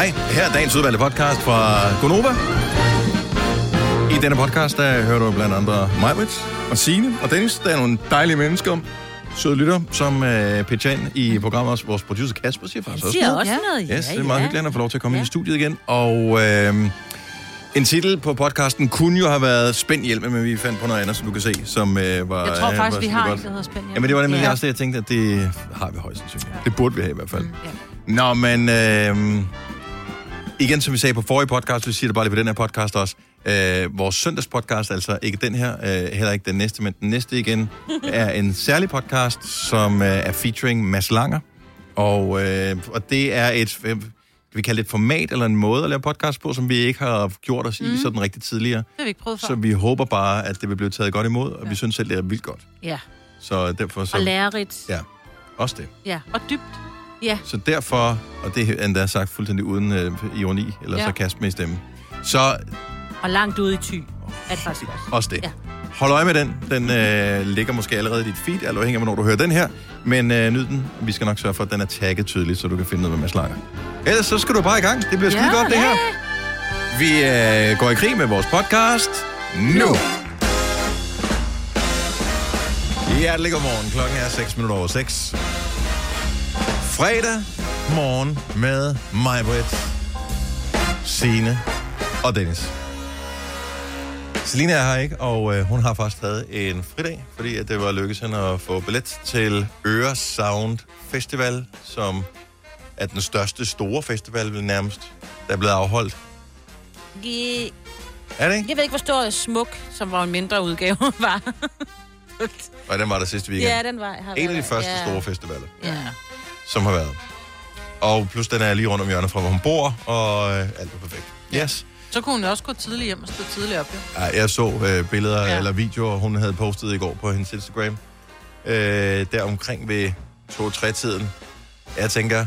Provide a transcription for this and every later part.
Hej, her er dagens udvalgte podcast fra Gonova. I denne podcast, der hører du blandt andre Majbrit og Signe og Dennis. Der er nogle dejlige mennesker, søde lytter, som øh, pitcher ind i programmet også. Vores producer Kasper siger faktisk også siger noget. også noget, Yes, ja, det er meget ja. hyggeligt, at får lov til at komme Ja. ind i studiet igen. Og øh, en titel på podcasten kunne jo have været Spænd hjælp, men vi fandt på noget andet, som du kan se, som øh, var... Jeg tror faktisk, var vi har godt. en, der hedder Spændende. Jamen, det var nemlig Ja. også det, jeg tænkte, at det har vi højst sandsynligt. Ja. Det burde vi have i hvert fald. Mm, ja. Nå, men øh, igen, som vi sagde på forrige podcast, vi siger det bare lige på den her podcast også, øh, vores søndagspodcast, altså ikke den her, øh, heller ikke den næste, men den næste igen, er en særlig podcast, som øh, er featuring Mads Langer. Og, øh, og det er et, øh, vi kalder det et format eller en måde at lave podcast på, som vi ikke har gjort os mm. i sådan rigtig tidligere. Det har vi ikke prøvet før. Så vi håber bare, at det vil blive taget godt imod, og vi synes selv, det er vildt godt. Ja, Så derfor så... og lærerigt. Ja, også det. Ja. Og dybt. Ja. Så derfor, og det er endda sagt fuldstændig uden øh, ironi eller ja. Sarkasme i stemmen, så Og langt ude i ty. Er det faktisk også. også det. Ja. Hold øje med den. Den øh, ligger måske allerede i dit feed, alt afhængig af, hvornår du hører den her. Men øh, nyd den. Vi skal nok sørge for, at den er tagget tydeligt, så du kan finde ud af, hvad man slanger. Ellers så skal du bare i gang. Det bliver skide Ja, godt, det her. Vi øh, går i krig med vores podcast nu. Hjertelig godmorgen. Klokken er 6 minutter over 6. Fredag morgen med mig, Britt, Signe og Dennis. Selina er her ikke, og øh, hun har faktisk taget en fridag, fordi at det var lykkedes hende at få billet til Øre Sound Festival, som er den største store festival vel nærmest, der er blevet afholdt. Jeg, Er det ikke? jeg ved ikke, hvor stor smuk, som var en mindre udgave, var. Og den var der sidste weekend. ja, den var. En af de første ja. store festivaler, Ja. Som har været. Og plus den er lige rundt om hjørnet fra, hvor hun bor, og øh, alt er perfekt. Yes. Så kunne hun også gå tidligt hjem og stå tidligt op, jo. Ja, jeg så øh, billeder ja. Eller videoer, hun havde postet i går på hendes Instagram. Øh, der omkring ved 2-3-tiden. Jeg tænker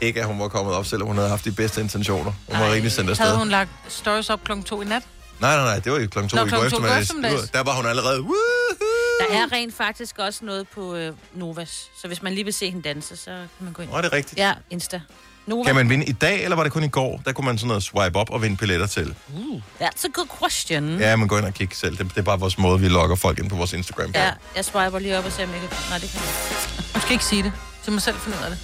ikke, at hun var kommet op, selvom hun havde haft de bedste intentioner. Hun var Ej, rigtig sendt afsted. Havde hun lagt stories op klokken to i nat? Nej, nej, nej, det var jo klokken to Nå, i går var- Der var hun allerede. Woohoo! Der er rent faktisk også noget på øh, Novas. Så hvis man lige vil se hende danse, så kan man gå ind. Nå, er det rigtigt? Ja, Insta. Nova. Kan man vinde i dag, eller var det kun i går? Der kunne man sådan noget swipe op og vinde billetter til. That's a good question. Ja, man går ind og kigger selv. Det, det er bare vores måde, vi logger folk ind på vores Instagram. Ja, jeg swiper lige op og ser, om jeg kan... Nej, det kan jeg ikke. Hun skal ikke sige det. Så må selv finde ud af det.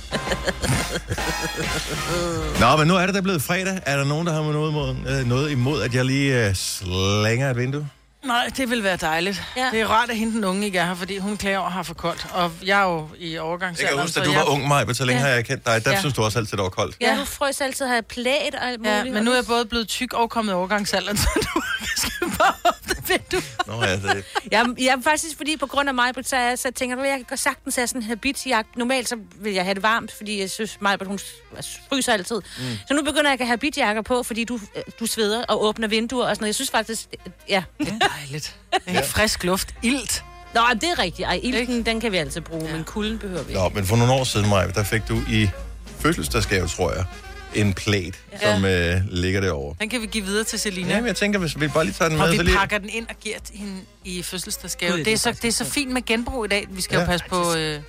Nå, men nu er det da blevet fredag. Er der nogen, der har noget imod, øh, noget imod at jeg lige øh, slænger et vindue? Nej, det vil være dejligt. Ja. Det er rart, at hende den unge ikke er her, fordi hun klager over at have for koldt. Og jeg er jo i Jeg overgangsalderen. kan huske, at du jeg... var ung, Maj, så længe Ja. har jeg kendt dig. Der Ja. synes du også altid, det var koldt. Ja, Ja. du frøs altid have plæt og alt muligt. Ja, men nu er jeg både blevet tyk og kommet i overgangsalderen, så du skal bare vinduet. Nå, ja, det, Jeg, jeg er faktisk, fordi på grund af mig, så, jeg, så tænker jeg, at jeg kan sagtens have sådan en habitjagt. Normalt så vil jeg have det varmt, fordi jeg synes, mig, hun fryser altid. Mm. Så nu begynder jeg at have habitjakker på, fordi du, du sveder og åbner vinduer og sådan noget. Jeg synes faktisk, ja. Det er dejligt. Det er frisk luft. Ilt. Nå, det er rigtigt. Ej, ilten, den kan vi altid bruge, ja. men kulden behøver vi ikke. Nå, men for nogle år siden, Maj, der fik du i fødselsdagsgave, tror jeg, en plate, ja. som øh, ligger derovre. Den kan vi give videre til Selina. Ja, men jeg tænker, hvis vi bare lige tager den med, Og så vi lige... pakker den ind og giver hende i fødselsdagsgave. Det, det er så, det er så fint med genbrug i dag. Vi skal Ja. jo passe på øh,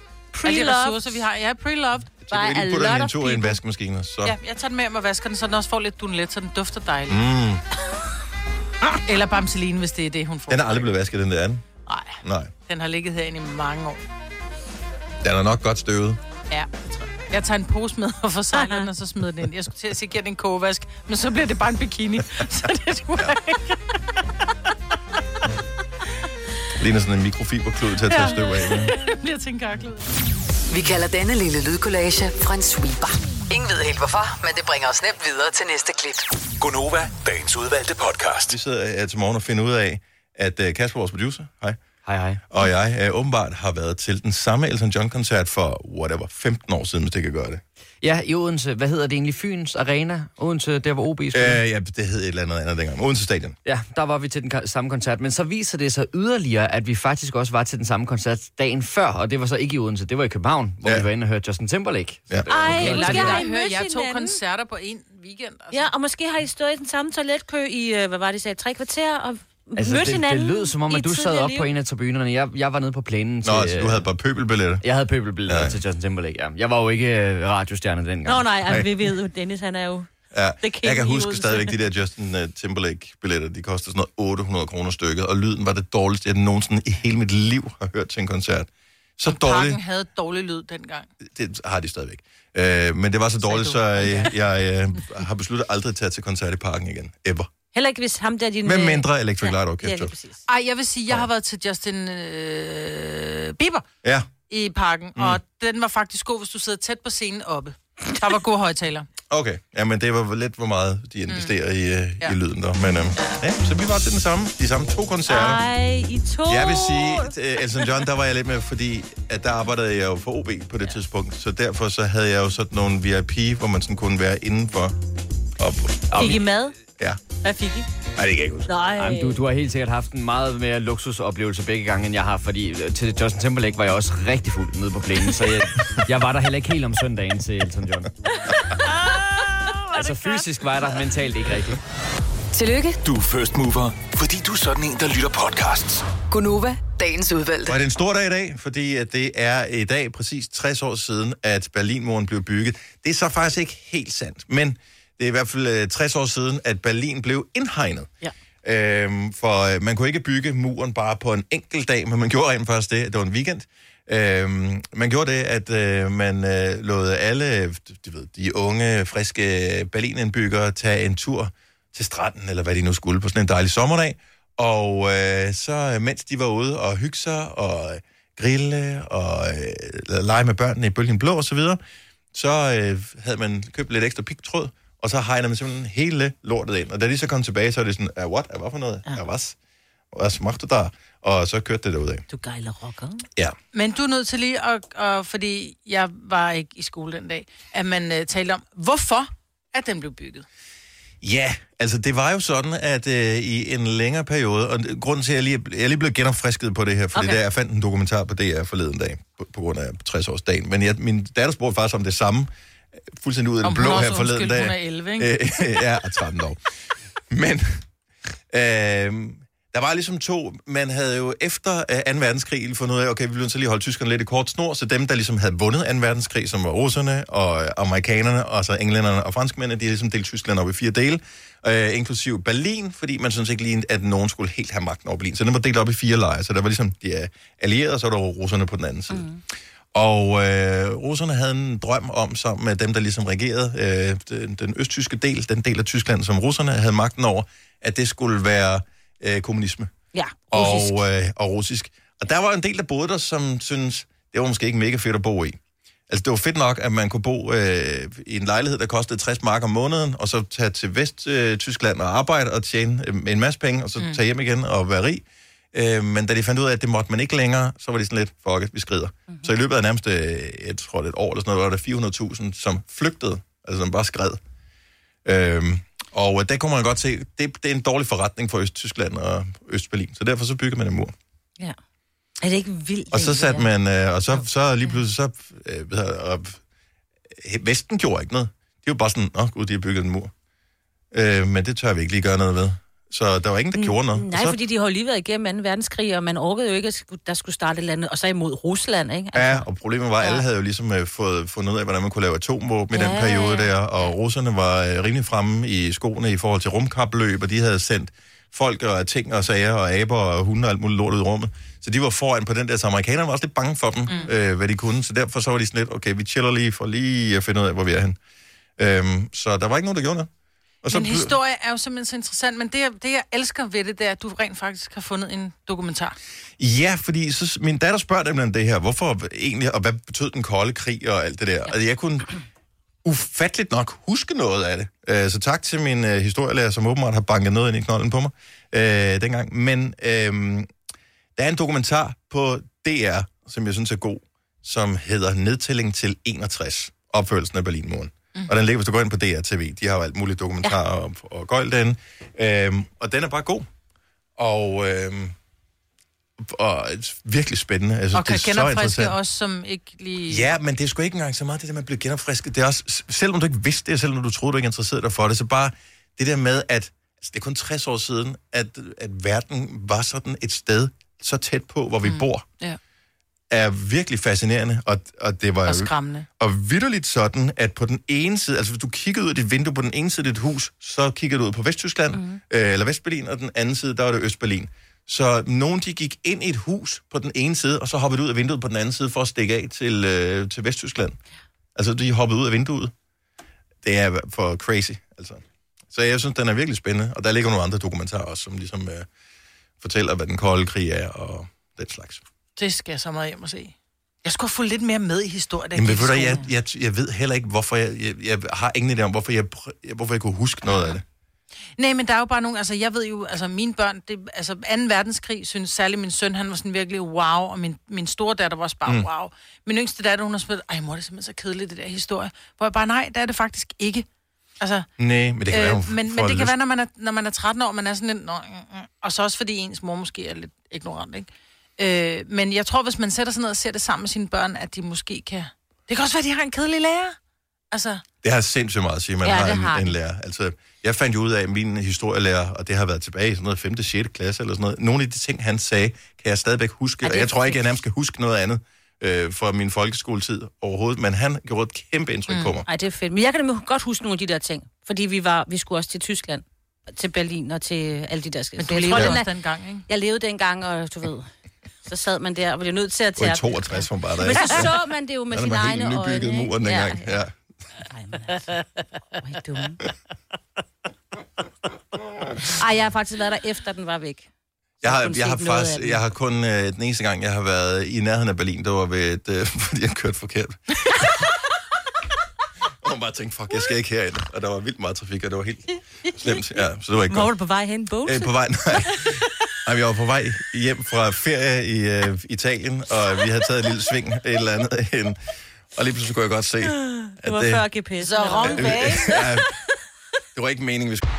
alle de ressourcer, vi har. Ja, pre-loved. Så kan vi lige putte den en tur i en vaskemaskine, så... Ja, jeg tager den med hjem og vasker den, så den også får lidt dunlet, så den dufter dejligt. Mm, Eller bamseline, hvis det er det, hun får. den er aldrig blevet vasket, den der, er den? Nej, Nej. den har ligget herinde i mange år. Den er nok godt støvet. Ja, det tror jeg. Jeg tager en pose med og forsejler den, og så smider den ind. Jeg skulle til at sige, giver den en kogevask, men så bliver det bare en bikini. så det skulle jeg ikke. Ligner sådan en mikrofiberklud til at tage Ja. støv af. Det bliver til en karklud. Vi kalder denne lille lydkollage en sweeper. Ingen ved helt hvorfor, men det bringer os nemt videre til næste klip. Gonova, dagens udvalgte podcast. Vi sidder her til morgen og finder ud af, at uh, Kasper, vores producer, hej, Hej, hej. og jeg uh, åbenbart har været til den samme Elton John-koncert for, whatever, 15 år siden, hvis det kan gøre det. Ja, i Odense. Hvad hedder det egentlig? Fyns Arena? Odense, der hvor OB Uh, spiller. ja, det hed et eller andet andet dengang. Odense Stadion. Ja, der var vi til den samme koncert. Men så viser det sig yderligere, at vi faktisk også var til den samme koncert dagen før. Og det var så ikke i Odense, det var i København, hvor Ja. vi var inde og hørte Justin Timberlake. Ja. Ej, måske det har der I hører mødt jeg to koncerter på en weekend. Altså. Ja, og måske har I stået i den samme toiletkø i, øh, hvad var det, sagde, tre kvarter, og Altså, mødt det, hinanden det lød som om, at du sad op liv. på en af tribunerne. Jeg, jeg var nede på plænen til... Nå, altså, du øh, havde bare pøbelbilletter. Jeg havde pøbelbilleder Ja. til Justin Timberlake, ja. Jeg var jo ikke øh, radiostjerne dengang. Nå nej, altså, vi ved jo, Dennis han er jo Ja. Jeg kan huske stadigvæk de der Justin uh, Timberlake-billetter. De koster sådan noget 800 kroner stykket, og lyden var det dårligste, jeg nogensinde i hele mit liv har hørt til en koncert. Så dårligt, Parken havde dårlig lyd dengang. det har de stadigvæk. Uh, men det var så dårligt, så jeg, jeg uh, har besluttet aldrig at tage til koncert i parken igen. Ever. Heller ikke hvis ham der din... Med øh, mindre Electric Light Ja, Orchestra. lige præcis. Ej, jeg vil sige, jeg har været til Justin øh, Bieber Ja, i parken, mm. og den var faktisk god, hvis du sidder tæt på scenen oppe. Der var gode højtaler. okay. Ja, men det var lidt, hvor meget de investerer mm. i, uh, ja. Ja. i lyden der. Men uh, ja, så vi var til den samme, de samme to koncerter. Ej, I to. Jeg vil sige, at øh, Elton John, der var jeg lidt med, fordi at der arbejdede jeg jo for OB på det ja. tidspunkt, så derfor så havde jeg jo sådan nogle VIP, hvor man sådan kunne være indenfor. Og, og, Fik I mad? Ja, Hvad fik I? nej, det kan jeg ikke huske. Nej. Jamen, du, du har helt sikkert haft en meget mere luksusoplevelse begge gange, end jeg har, fordi øh, til Justin Timberlake var jeg også rigtig fuld nede på plænen, så jeg, jeg var der heller ikke helt om søndagen til Elton John. altså fysisk var jeg der, mentalt ikke rigtigt. Tillykke, Du er first mover, fordi du er sådan en, der lytter podcasts. Gunova, dagens udvalgte. Og er det en stor dag i dag, fordi at det er i dag præcis 60 år siden, at Berlinmuren blev bygget. Det er så faktisk ikke helt sandt, men det er i hvert fald øh, 60 år siden, at Berlin blev indhegnet. Ja. Øhm, for øh, man kunne ikke bygge muren bare på en enkelt dag, men man gjorde rent faktisk det. Det var en weekend. Øhm, man gjorde det, at øh, man øh, lod alle de, ved, de unge, friske Berlinindbyggere tage en tur til stranden, eller hvad de nu skulle, på sådan en dejlig sommerdag. Og øh, så øh, mens de var ude og hygge sig og øh, grille og øh, lege med børnene i bølgen blå og så videre, så øh, havde man købt lidt ekstra pigtråd, og så hegnede man simpelthen hele lortet ind. Og da de så kom tilbage, så er det sådan, "Ah, what? Ah, Hvad for noget? Ja. Hvad? Hvad smagte du der? Og så kørte det derudad. Du gejler rocker. Ja. Men du er nødt til lige at, at fordi jeg var ikke i skole den dag, at man uh, talte om, hvorfor at den blev bygget. Ja, altså det var jo sådan, at øh, i en længere periode, og grunden til, at jeg lige, jeg er lige blev genopfrisket på det her, fordi okay. Der, jeg fandt en dokumentar på DR forleden dag, på, på grund af 60-årsdagen, men jeg, min datter spurgte faktisk om det samme, fuldstændig ud af den Om blå her forleden dag. hun er 11, ikke? Øh, ja, og 13 år. Men øh, der var ligesom to, man havde jo efter øh, 2. verdenskrig fundet ud af, okay, vi ville så lige holde tyskerne lidt i kort snor, så dem, der ligesom havde vundet 2. verdenskrig, som var russerne og øh, amerikanerne, og så englænderne og franskmændene, de havde ligesom delt Tyskland op i fire dele, øh, inklusiv Berlin, fordi man synes ikke lige, at nogen skulle helt have magten over Berlin. Så den var delt op i fire lejre, så der var ligesom de øh, allierede, og så var der russerne på den anden side. Mm. Og øh, russerne havde en drøm om, sammen med dem, der ligesom regerede øh, den, den østtyske del, den del af Tyskland, som russerne havde magten over, at det skulle være øh, kommunisme Ja, russisk. og, øh, og russisk. Og der var en del, der boede der, som synes det var måske ikke mega fedt at bo i. Altså, det var fedt nok, at man kunne bo øh, i en lejlighed, der kostede 60 mark om måneden, og så tage til Vest-Tyskland og arbejde og tjene øh, en masse penge, og så mm. tage hjem igen og være rig. Øh, men da de fandt ud af, at det måtte man ikke længere, så var de sådan lidt, fuck it, vi skrider. Mm-hmm. Så i løbet af nærmest, øh, jeg tror det et år eller sådan noget, var der 400.000, som flygtede, altså som bare skred. Øhm, og øh, der kunne man godt se, det, det er en dårlig forretning for Østtyskland og Østberlin, så derfor så bygger man en mur. Ja. Er det ikke vildt? Og så satte man, øh, og så, så lige pludselig, så, øh, og, øh, Vesten gjorde ikke noget. De var bare sådan, åh gud, de har bygget en mur. Øh, men det tør vi ikke lige gøre noget ved. Så der var ingen, der gjorde noget. Nej, og så, fordi de har jo lige været igennem 2. verdenskrig, og man orkede jo ikke, at der skulle starte et eller andet, og så imod Rusland, ikke? Altså, Ja, og problemet var, at alle havde jo ligesom øh, fået fundet ud af, hvordan man kunne lave atomvåben i den Ja. periode der, og russerne var øh, rimelig fremme i skoene i forhold til rumkapløb, og de havde sendt folk og ting og sager og aber og hunde og alt muligt lort ud i rummet. Så de var foran på den der, så amerikanerne var også lidt bange for dem, mm. øh, hvad de kunne, så derfor så var de sådan lidt, okay, vi chiller lige for lige at finde ud af, hvor vi er hen. Øhm, så der var ikke nogen, der gjorde noget. Og Men historie er jo simpelthen så interessant, men det, jeg- det jeg elsker ved det, det er, at du rent faktisk har fundet en dokumentar. Ja, fordi så, min datter spørger dem om det her, hvorfor egentlig, og hvad betød den kolde krig og alt det der. Ja. Altså, jeg kunne ufatteligt nok huske noget af det. Øh, så tak til min øh, historielærer, som åbenbart har banket noget ind i knolden på mig øh, dengang. Men øh, der er en dokumentar på DR, som jeg synes er god, som hedder Nedtælling til 61, opførelsen af Berlinmuren. Mm. Og den ligger, hvis du går ind på DR TV. De har jo alt muligt dokumentarer ja. og, og gøjl derinde. Øhm, og den er bare god. Og, øhm, og virkelig spændende. Synes, Og kan det er så genopfriske os, som ikke lige... Ja, men det er sgu ikke engang så meget det der med at blive genopfrisket. Det er også, selvom du ikke vidste det, selvom du troede, du ikke interesserede dig for det, så bare det der med, at altså, det er kun 60 år siden, at, at verden var sådan et sted så tæt på, hvor vi mm. bor. Ja. Er virkelig fascinerende, og, og det var Og skræmmende. og vidderligt sådan, at på den ene side, altså hvis du kiggede ud af dit vindue på den ene side af dit hus, så kiggede du ud på Vesttyskland, mm. øh, eller Vestberlin, og den anden side, der var det Østberlin. Så nogen, de gik ind i et hus på den ene side, og så hoppede ud af vinduet på den anden side for at stikke af til, øh, til Vesttyskland. Altså, de hoppede ud af vinduet. Det er for crazy, altså. Så jeg synes, den er virkelig spændende, og der ligger nogle andre dokumentarer også, som ligesom øh, fortæller, hvad den kolde krig er, og den slags. Det skal jeg så meget hjem og se. Jeg skulle have fulgt lidt mere med i historien. Jamen, ved du, jeg, jeg, jeg ved heller ikke, hvorfor jeg, jeg, jeg har ingen idé om, hvorfor jeg, hvorfor jeg kunne huske noget af det. Nej, men der er jo bare nogle, altså jeg ved jo, altså mine børn, det, altså 2. verdenskrig, synes særligt min søn, han var sådan virkelig wow, og min, min store datter var også bare mm. wow. Min yngste datter, hun har spillet, ej mor, det er simpelthen så kedeligt, det der historie. Hvor jeg bare, nej, det er det faktisk ikke. Altså, Nej, men det kan øh, være, men, men det kan lyst. være, når man, er, når man er 13 år, man er sådan lidt, Nå, øh. og så også fordi ens mor måske er lidt ignorant, ikke? Øh, men jeg tror, hvis man sætter sig ned og ser det sammen med sine børn, at de måske kan... Det kan også være, at de har en kedelig lærer. Altså, Det har sindssygt meget at sige, at man Ja, har har en, en det. lærer. Altså, jeg fandt jo ud af, at min historielærer, og det har været tilbage i sådan noget 5. 6. klasse eller sådan noget, nogle af de ting, han sagde, kan jeg stadigvæk huske. og jeg tror ikke, jeg nærmest skal huske noget andet øh, fra min folkeskoletid overhovedet, men han gjorde et kæmpe indtryk mm. på mig. Ej, det er fedt. Men jeg kan nemlig godt huske nogle af de der ting. Fordi vi, var, vi skulle også til Tyskland, til Berlin og til alle de der men du jeg, levede den også dengang, ikke? jeg levede dengang, og du ved, så sad man der og blev nødt til at Og i tage... 62 var hun bare der. Men så så man det jo med sine var helt egne øjne. nybygget ikke? muren dengang. Ja. Ja. Ej, men altså, hvor er dumme. Ej, jeg har faktisk været der efter den var væk. Jeg har, kun jeg har faktisk, den. jeg har kun, øh, den eneste gang, jeg har været i nærheden af Berlin, det var ved et, øh, fordi jeg kørte forkert. og man bare tænkte, fuck, jeg skal ikke herind. Og der var vildt meget trafik, og det var helt slemt. Ja, så det var ikke Hvor var du på vej hen? Bogense? Øh, på vej, nej. Nej. jeg var på vej hjem fra ferie i øh, Italien, og vi havde taget et lille sving et eller andet hen. Og lige pludselig kunne jeg godt se, at det var før GPS. Så wrong ja, det var ikke meningen, vi skulle...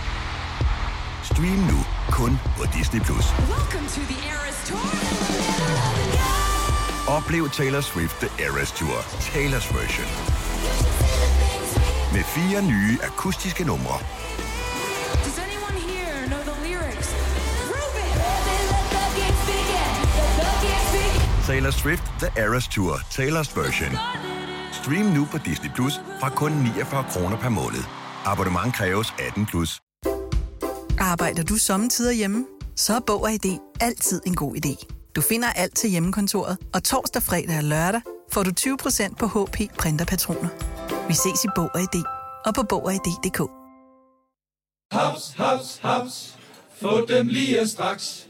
Stream nu kun på Disney+. Plus. Oplev Taylor Swift The Eras Tour, Taylor's version. Med fire nye akustiske numre. Taylor Swift The Eras Tour, Taylor's version. Stream nu på Disney Plus fra kun 49 kroner per måned. Abonnement kræves 18 plus. Arbejder du sommetider hjemme? Så er Bog og ID altid en god idé. Du finder alt til hjemmekontoret, og torsdag, fredag og lørdag får du 20% på HP Printerpatroner. Vi ses i Bog og ID og på Bog og ID.dk. Haps, haps, haps. Få dem lige straks.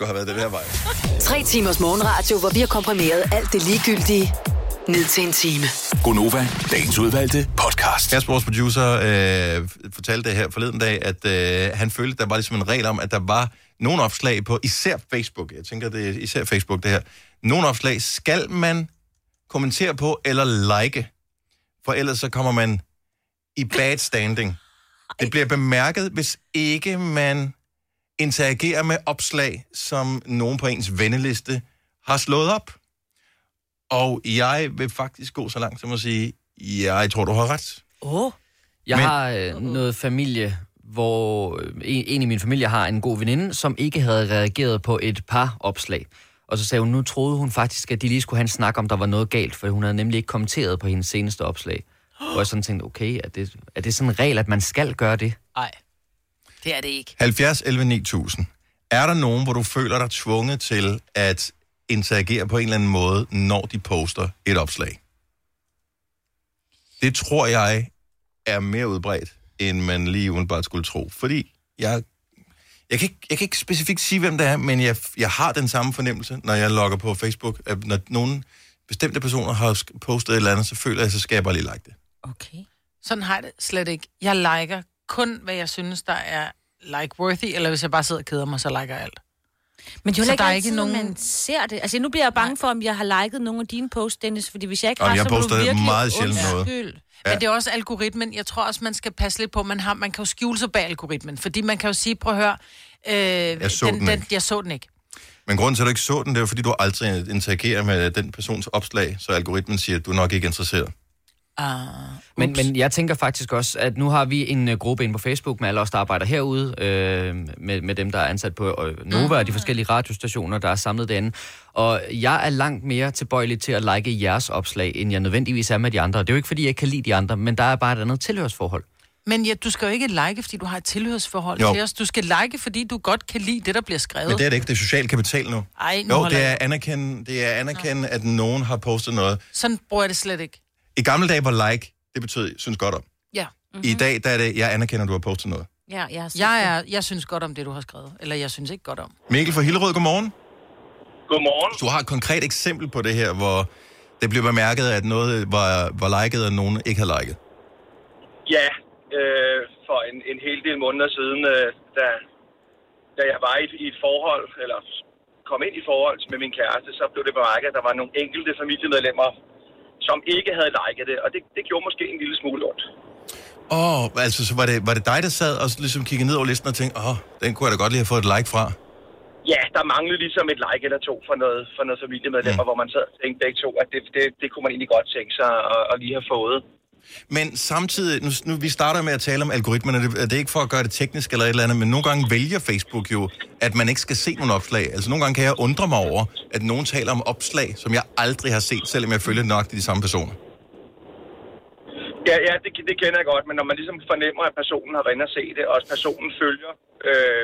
Skulle have været det der vej. Tre timers morgenradio, hvor vi har komprimeret alt det ligegyldige ned til en time. Gonova, dagens udvalgte podcast. Kasper, vores producer, øh, fortalte det her forleden dag, at øh, han følte, at der var ligesom en regel om, at der var nogle opslag på især Facebook. Jeg tænker, det er især Facebook, det her. Nogle opslag skal man kommentere på eller like, for ellers så kommer man i bad standing. Det bliver bemærket, hvis ikke man interagerer med opslag, som nogen på ens venneliste har slået op. Og jeg vil faktisk gå så langt som at sige, jeg tror, du har ret. Åh, Jeg Men- har øh, noget familie, hvor øh, en, en i min familie har en god veninde, som ikke havde reageret på et par opslag. Og så sagde hun, nu troede hun faktisk, at de lige skulle have en snak om, der var noget galt, for hun havde nemlig ikke kommenteret på hendes seneste opslag. Og jeg sådan tænkte, okay, er det, er det sådan en regel, at man skal gøre det? Nej, det er det ikke. 70 11 9000. Er der nogen, hvor du føler dig tvunget til at interagere på en eller anden måde, når de poster et opslag? Det tror jeg er mere udbredt, end man lige umiddelbart skulle tro. Fordi jeg, jeg, kan, ikke, jeg kan ikke specifikt sige, hvem det er, men jeg, jeg har den samme fornemmelse, når jeg logger på Facebook, at når nogen bestemte personer har postet et eller andet, så føler jeg, så skal jeg bare lige like det. okay. Sådan har jeg det slet ikke. Jeg liker kun, hvad jeg synes, der er like-worthy, eller hvis jeg bare sidder og keder mig, så liker jeg alt. Men det er jo Så ikke der er altid, ikke nogen- man ser det. Altså, nu bliver jeg bange for, om jeg har liket nogle af dine posts, Dennis, fordi hvis jeg ikke Og har, jeg så må du virkelig meget sjældent noget. Ja. Men det er også algoritmen. Jeg tror også, man skal passe lidt på. Man, har, man kan jo skjule sig bag algoritmen. Fordi man kan jo sige, prøv at høre... Øh, jeg så den ikke. Jeg så den ikke. Men grunden til, at du ikke så den, det er, fordi du aldrig interagerer med den persons opslag, så algoritmen siger, at du er nok ikke interesseret. Ah, Men, men jeg tænker faktisk også, at nu har vi en uh, gruppe inde på Facebook med alle os, der arbejder herude, øh, med, med dem, der er ansat på øh, Nova og de forskellige radiostationer, der er samlet derinde. Og jeg er langt mere tilbøjelig til at like jeres opslag, end jeg nødvendigvis er med de andre. Det er jo ikke, fordi jeg ikke kan lide de andre, men der er bare et andet tilhørsforhold. Men ja, du skal jo ikke like, fordi du har et tilhørsforhold Jo. til os. Du skal like, fordi du godt kan lide det, der bliver skrevet. Men det er det ikke, det er social kapital nu. Ej, nu Jo, det er anerkende, det er anerkende at nogen har postet noget. Sådan bruger jeg det slet ikke. I gamle dage var like, det betød, synes godt om. Ja. Mm-hmm. I dag, der er det, jeg anerkender, at du har postet noget. Ja, jeg, har Jeg, er, jeg synes godt om det, du har skrevet. Eller jeg synes ikke godt om. Mikkel fra Hillerød, godmorgen. Godmorgen. Du har et konkret eksempel på det her, hvor det blev bemærket, at noget var, var liket, og nogen ikke havde liket. Ja, øh, for en, en hel del måneder siden, øh, da, da jeg var i, et- i et forhold, eller kom ind i forhold med min kæreste, så blev det bemærket, at der var nogle enkelte familiemedlemmer, som ikke havde liket det, og det, det gjorde måske en lille smule ondt. Åh, oh, altså så var det, var det dig, der sad og ligesom kiggede ned over listen og tænkte, åh, oh, den kunne jeg da godt lige have fået et like fra. Ja, der manglede ligesom et like eller to for noget, for noget familiemedlemmer, mm. hvor man sad og tænkte begge to, at det, det, det kunne man egentlig godt tænke sig at, at lige have fået. Men samtidig, nu, nu vi starter med at tale om algoritmerne, det, det er ikke for at gøre det teknisk eller et eller andet, men nogle gange vælger Facebook jo, at man ikke skal se nogle opslag. Altså nogle gange kan jeg undre mig over, at nogen taler om opslag, som jeg aldrig har set, selvom jeg følger nok de samme personer. Ja, ja det, det kender jeg godt, men når man ligesom fornemmer, at personen har været og se det, og at personen følger, øh,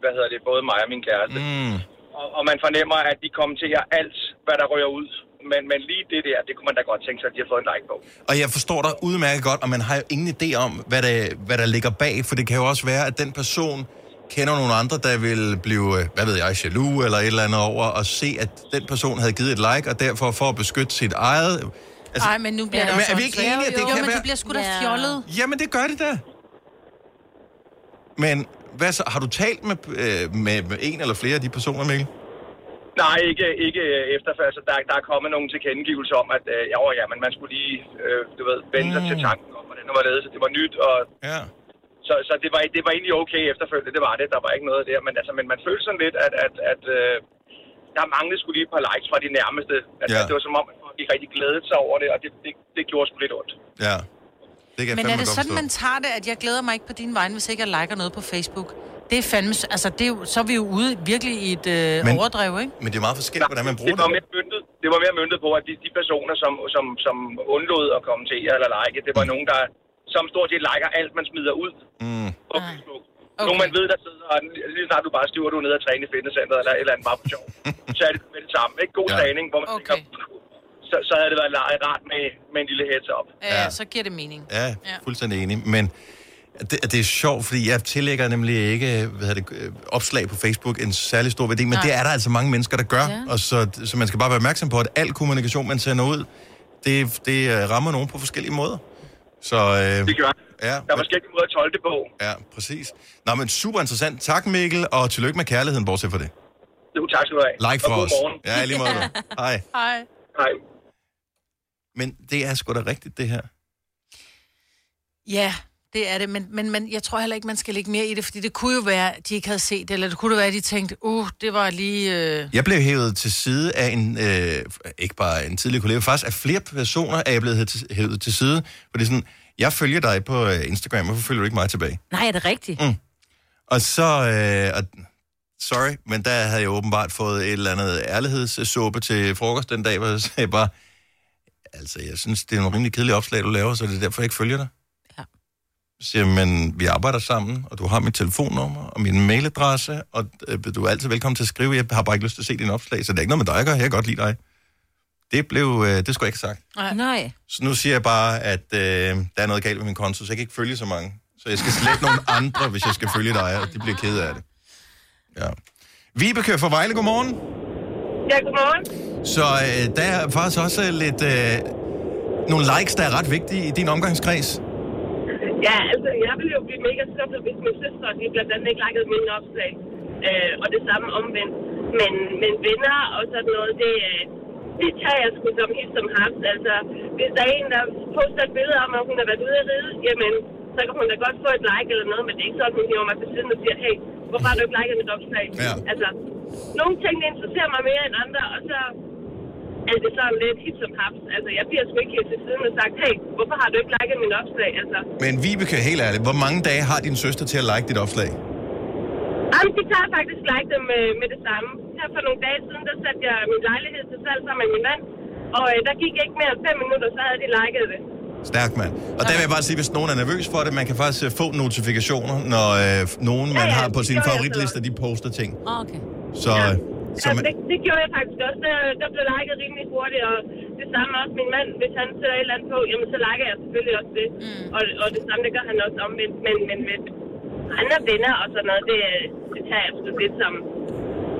hvad hedder det, både mig og min kæreste, mm. og, og man fornemmer, at de kommenterer alt, hvad der rører ud. Men, men lige det der, det kunne man da godt tænke sig, at de har fået en like på. Og jeg forstår dig udmærket godt, og man har jo ingen idé om, hvad der, hvad der ligger bag, for det kan jo også være, at den person kender nogle andre, der vil blive, øh, hvad ved jeg, jaloux eller et eller andet over, og se, at den person havde givet et like, og derfor for at beskytte sit eget... Altså, Ej, men nu bliver Ja, det men også er vi ikke enige, at det jo, kan men være- det bliver sgu da Ja. fjollet. Jamen, det gør det da. Men hvad så, har du talt med, øh, med, med en eller flere af de personer, Mikkel? Nej, ikke, ikke øh, efterfærd. Så der, der er kommet nogle tilkendegivelser om, at øh, ja, ja, men man skulle lige, øh, du ved, vende sig Mm. til tanken om, hvordan det var ledet, så det var nyt, og Ja. så, så det, var, det var egentlig okay efterfølgende, det var det, der var ikke noget der, men, altså, men man følte sådan lidt, at, at, at øh, der manglede skulle lige et par likes fra de nærmeste. Altså, Ja. Det var som om, at folk ikke rigtig glædede sig over det, og det, det, det gjorde sgu lidt ondt. Ja. Det kan Men er det sådan, forstå. man tager det, at jeg glæder mig ikke på din vegne, hvis ikke jeg liker noget på Facebook? Det er fandme... Altså, det er jo, så er vi jo ude virkelig i et øh, Men- overdrev, ikke? Men det er meget forskelligt, hvordan man bruger det var det. mere myndet, det var mere myndet på, at de, de personer, som, som, som undlod at kommentere eller like, det var nogen, der som stort set liker alt, man smider ud Mm. på Facebook. Okay. Nogen, man ved, der sidder, og lige snart du bare styrer du ned og træne i fitnesscenteret eller et eller andet bare for sjov, så er det med det samme. Ikke? God Ja. træning, hvor man okay. tænker, så, så havde det været rart med, med en lille heads up. Ja, ja. så giver det mening. Ja, fuldstændig enig. Men det, det er sjovt, fordi jeg tillægger nemlig ikke hvad hedder det, øh, opslag på Facebook en særlig stor værdi, men Nej. det er der altså mange mennesker, der gør. Ja. Og så, så man skal bare være opmærksom på, at al kommunikation, man sender ud, det, det øh, rammer nogen på forskellige måder. Så, øh, Det gør ja, Der er forskellige måder at tolke det på. ja, præcis. Nå, men super interessant. Tak, Mikkel, og tillykke med kærligheden, bortset fra det. Jo, tak skal du have. Like Og fra god os. morgen. Ja, lige måde. Hej. Hej. Hej. Men det er sgu da rigtigt, det her. Ja, det er det, men, men, men jeg tror heller ikke, man skal lægge mere i det, fordi det kunne jo være, at de ikke havde set det, eller det kunne jo være, at de tænkte, uh, det var lige... Øh... Jeg blev hævet til side af en, øh, ikke bare en tidligere kollega, faktisk af flere personer er jeg blevet hævet til, hævet til side. Fordi sådan, jeg følger dig på øh, Instagram, hvorfor følger du ikke mig tilbage? Nej, er det rigtigt? Mm. Og så, øh, og, sorry, men der havde jeg åbenbart fået et eller andet ærlighedssuppe til frokost den dag, hvor jeg sagde bare, altså jeg synes, det er nogle rimelig kedelige opslag, du laver, så det er derfor, jeg ikke følger dig. Siger men vi arbejder sammen, og du har mit telefonnummer og min mailadresse, og øh, du er altid velkommen til at skrive. Jeg har bare ikke lyst til at se dine opslag, så det er ikke noget med dig at gøre. Jeg kan godt lide dig. Det blev, øh, det skulle jeg ikke sagt. Nej. Så nu siger jeg bare, at øh, der er noget galt med min konto, så jeg kan ikke følge så mange. Så jeg skal slette nogle andre, hvis jeg skal følge dig, og de bliver kede af det. Ja. Vibeke fra Vejle, godmorgen. Ja, godmorgen. Så øh, der er faktisk også lidt øh, nogle likes, der er ret vigtige i din omgangskreds. Ja, altså, jeg ville jo blive mega skuffet, hvis min søster, de blandt andet ikke likede mine opslag. Øh, og det samme omvendt. Men, men venner og sådan noget, det, øh, det tager jeg sgu som helt som haft. Altså, hvis der er en, der poster et billede om, at hun har været ude at ride, jamen, så kan hun da godt få et like eller noget, men det er ikke sådan, hun hiver mig til siden og siger, hey, hvorfor har du ikke liket mit opslag? Ja. Altså, nogle ting, det interesserer mig mere end andre, og så er det sådan lidt hip som haps. Altså, jeg bliver sgu ikke helt til siden og sagt, hey, hvorfor har du ikke liket min opslag? Altså, Men Vibeke, helt ærligt, hvor mange dage har din søster til at like dit opslag? Jamen, de tager faktisk like dem med, med det samme. Her for nogle dage siden, der satte jeg min lejlighed til salg sammen med min mand. Og øh, der gik ikke mere end fem minutter, så havde de liket det. Stærkt, mand. Og der vil jeg bare sige, hvis nogen er nervøs for det, man kan faktisk øh, få notifikationer, når øh, nogen, man Ja, ja, har på det jeg favoritlister, de poster ting. Okay. Så, øh, så Ja, man, det, det gjorde jeg faktisk også. Der, der blev liket rimelig hurtigt, og det samme også min mand. Hvis han sætter et eller andet på, jamen så liker jeg selvfølgelig også det. Mm. Og, og det samme, det gør han også om. Men, men, men med andre venner og sådan noget, det, det tager jeg sgu lidt som,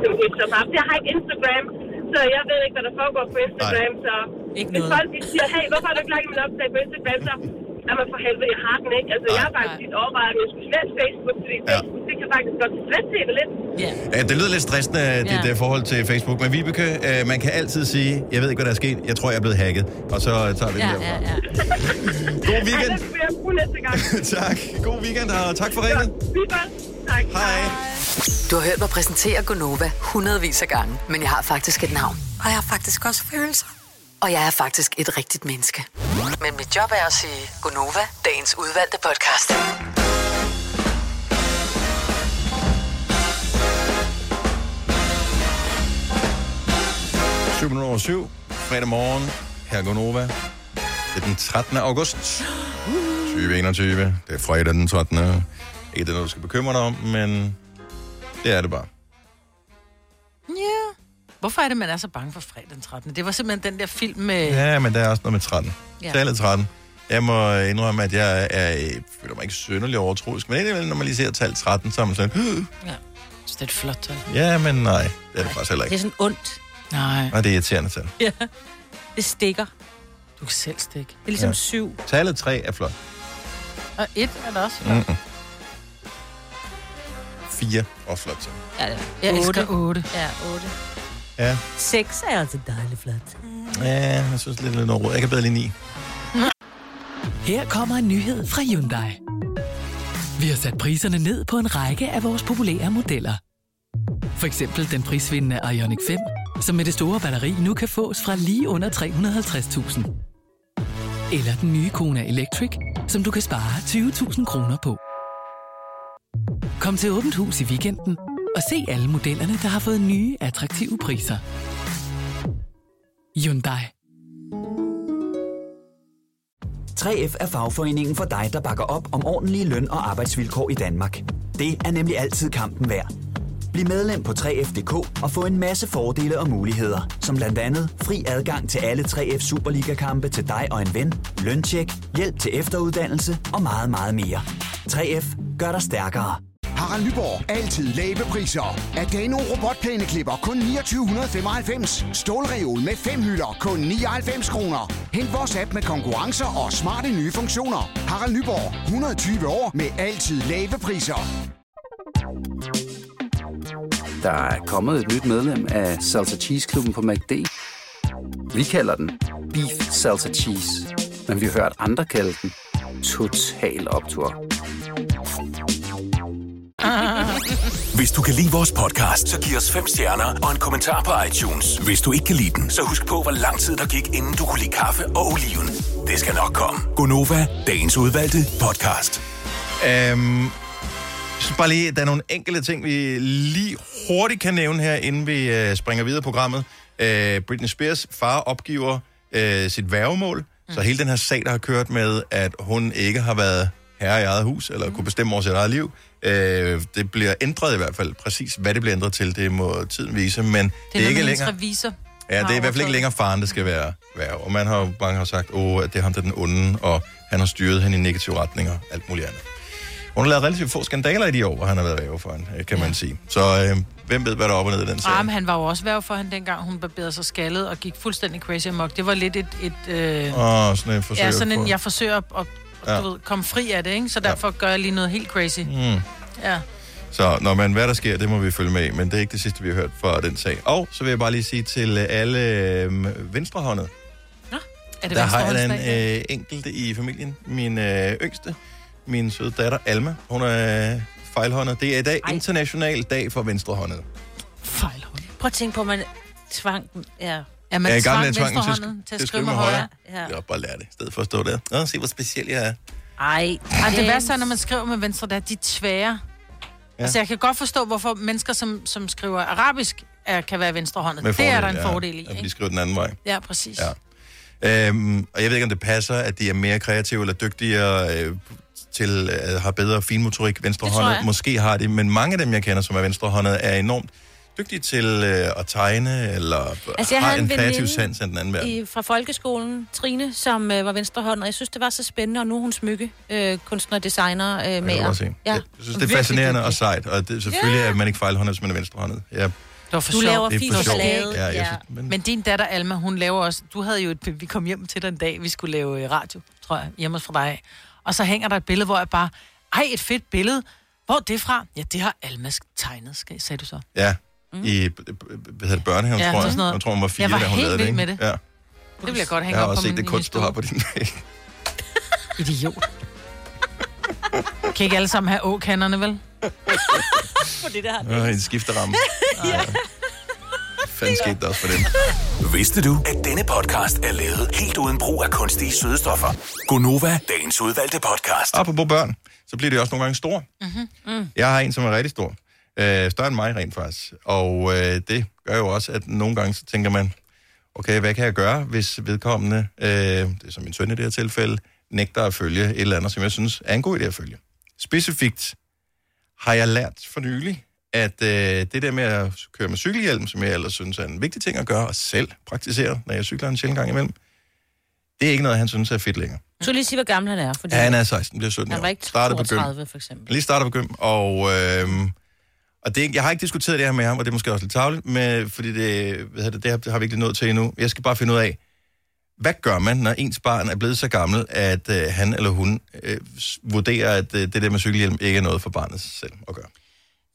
som hip som haps. Jeg har ikke Instagram, så jeg ved ikke, hvad der foregår på Instagram. Så Ikke hvis noget. folk de siger, hey, hvorfor har du ikke liket min opslag på Instagram, så Jamen for helvede, jeg har den ikke. Altså, jeg har faktisk lidt overvejet, at jeg skulle slette Facebook, fordi Ja. Facebook, kan faktisk godt slette det lidt. Ja. ja, det lyder lidt stressende, dit Ja. øh, forhold til Facebook. Men Vibeke, øh, man kan altid sige, jeg ved ikke, hvad der er sket. Jeg tror, jeg er blevet hacket. Og så øh, tager vi det derfra. ja. God weekend. Ej, jeg næste gang. tak. God weekend, og tak for ringen. Tak. Hej. Du har hørt mig præsentere Gonova hundredvis af gange, men jeg har faktisk et navn. Og jeg har faktisk også følelser. Og jeg er faktisk et rigtigt menneske. Men mit job er at sige Gonova, dagens udvalgte podcast. Syv minutter over syv. Fredag morgen. Her går Nova. Det er den 13. august 2021. Det er fredag den 13. Ikke det er noget, du skal bekymre dig om, men det er det bare. Ja. Hvorfor er det, man er så bange for fredag den 13. Det var simpelthen den der film med... Ja, men der er også noget med 13. Ja. Tallet 13. Jeg må indrømme, at jeg er, jeg føler mig ikke synderlig overtroisk, men indimellem, når man lige ser tal 13, så er man sådan, Ja. Så det er et flot tal. ja, men nej, det er det faktisk heller Det er ikke. sådan ondt. Nej. Nej, det er irriterende tal. Ja. Det stikker. Du kan selv stikke. Det er ligesom Ja. syv. Tallet 3 er flot. Og et er der også. Mm-mm. 4 er flot tal. Ja, ja. Jeg Otte. elsker 8. Ja, 8. Ja, 6 er altså dejligt flot. ja jeg synes lidt lidt noget råd. Jeg kan bedre lide 9. Her kommer en nyhed fra Hyundai. Vi har sat priserne ned på en række af vores populære modeller. For eksempel den prisvindende Ioniq 5, som med det store batteri nu kan fås fra lige under 350.000. Eller den nye Kona Electric, som du kan spare 20.000 kroner på. Kom til Åbent Hus i weekenden og se alle modellerne, der har fået nye, attraktive priser. Hyundai. 3F er fagforeningen for dig, der bakker op om ordentlige løn- og arbejdsvilkår i Danmark. Det er nemlig altid kampen værd. Bliv medlem på 3F.dk og få en masse fordele og muligheder, som blandt andet fri adgang til alle 3F Superliga-kampe til dig og en ven, løntjek, hjælp til efteruddannelse og meget, meget mere. 3F gør dig stærkere. Harald Nyborg. Altid lave priser. Adano robotplæneklipper kun 2995. Stålreol med fem hylder kun 99 kroner. Hent vores app med konkurrencer og smarte nye funktioner. Harald Nyborg. 120 år med altid lave priser. Der er kommet et nyt medlem af Salsa Cheese Klubben på MACD. Vi kalder den Beef Salsa Cheese, men vi har hørt andre kalde den Total Optor. Hvis du kan lide vores podcast, så giv os fem stjerner og en kommentar på iTunes. Hvis du ikke kan lide den, så husk på, hvor lang tid der gik, inden du kunne lide kaffe og oliven. Det skal nok komme. Gonova, dagens udvalgte podcast. Øhm, jeg synes bare lige, der er nogle enkelte ting, vi lige hurtigt kan nævne her, inden vi øh, springer videre i programmet. Øh, Britney Spears far opgiver øh, sit værgemål, mm. så hele den her sag, der har kørt med, at hun ikke har været herre i eget hus, eller mm. kunne bestemme over sit eget liv, øh, det bliver ændret i hvert fald. Præcis hvad det bliver ændret til, det må tiden vise, men det, Det er, er ikke længere... revisor. Ja, det er i hvert fald ikke længere faren, der skal være værge. Og man har mange har sagt, oh, at det er ham, der er den onde, og han har styret hende i negative retninger, alt muligt andet. Hun har lavet relativt få skandaler i de år, hvor han har været værge for hende, kan man sige. Så øh, hvem ved, hvad der er op og ned i den sag? Ah, men han var jo også værv for hende, dengang hun barberede sig skaldet og gik fuldstændig crazy amok. Det var lidt et... et øh... Åh, sådan en forsøg Ja, sådan en, jeg forsøger at, at Ja. ja. du ved, komme fri af det, ikke? Så derfor gør jeg lige noget helt crazy. Mm. Ja. Så når man, hvad der sker, det må vi følge med i, men det er ikke det sidste, vi har hørt fra den sag. Og så vil jeg bare lige sige til alle øh, venstrehåndede, Er det der har jeg en øh, enkelte i familien. Min øh, yngste, min søde datter Alma, hun er fejlhåndet. Det er i dag Ej. international dag for venstrehåndet. Prøv at tænke på, at man tvang. Ja. Ja, Jeg er i gang med at til, venstrehånden til at skrive med højre. Ja. Jeg bare lære det, i stedet for at stå der. Nå, se, hvor speciel jeg er. Ej, Ej, det værste er, når man skriver med venstre, der de tvære. Ja. Ja. Altså, jeg kan godt forstå, hvorfor mennesker, som, som skriver arabisk, er, kan være venstrehåndet. Med det er der fordel, en ja. fordel i, At vi ikke? skriver den anden vej. Ja, præcis. Ja. Øhm, og jeg ved ikke, om det passer, at de er mere kreative eller dygtigere øh, til at have bedre finmotorik venstrehåndet. jeg. Måske har de, men mange af dem, jeg kender, som er venstrehåndet, er enormt dygtige til øh, at tegne, eller Altså, jeg har en en kreativ sans af den anden verden. I, fra folkeskolen, Trine, som øh, var venstrehånd, og jeg synes, det var så spændende, og nu er hun smykke, øh, kunstner, designer, øh, Jeg godt se. Ja. Jeg synes, det er fascinerende og sejt, og det, selvfølgelig er man ikke fejlhåndet, hvis man er venstrehåndet. Ja, Det var for Du sjov. laver Det er fint ballade. Ja, jeg Ja. synes- Men... men din datter Alma, hun laver også... Du havde jo et... Vi kom hjem til den dag, vi skulle lave øh, radio, tror jeg, hjemme fra dig. Og så hænger der et billede, hvor jeg bare... Ej, et fedt billede. Hvor er det fra? Ja, det har Alma tegnet, skal, sagde du så. ja. I b- b- hvad hedder det, børnehaven, Mm. Ja, tror jeg. Jeg tror, hun var fire, Jeg var da hun helt lavede vild det, med ikke? det. Ja. Det vil jeg godt Jeg hænge har op også på set min, det min kunst, du har på din væg. Idiot. kan ikke alle sammen have åkanderne, vel? For det der Åh, en skifteramme. ja. Fanden skete der også for den. Vidste du, at denne podcast er lavet helt uden brug af kunstige sødestoffer? Gonova, dagens udvalgte podcast. Apropos børn, så bliver de også nogle gange store. Mm-hmm. Mm. Jeg har en, som er rigtig stor. Øh, større end mig rent faktisk. Og øh, det gør jo også, at nogle gange så tænker man, okay, hvad kan jeg gøre, hvis vedkommende, øh, det er som min søn i det her tilfælde, nægter at følge et eller andet, som jeg synes er en god idé at følge. Specifikt har jeg lært for nylig, at øh, det der med at køre med cykelhjelm, som jeg ellers synes er en vigtig ting at gøre, og selv praktisere, når jeg cykler en sjældent gang imellem, det er ikke noget, han synes er fedt længere. Så lige sige, hvor gammel han er. Fordi Ja, han er 16, bliver 17 han år. var ikke Startede på gym. 32, for eksempel. Lige starter på gym, og, øh, og det, jeg har ikke diskuteret det her med ham, og det er måske også lidt tavligt, med, fordi det, hvad det, det, har, det har vi ikke nået til endnu. Jeg skal bare finde ud af, hvad gør man, når ens barn er blevet så gammel, at øh, han eller hun øh, vurderer, at øh, det der med cykelhjelm ikke er noget for barnet selv at gøre?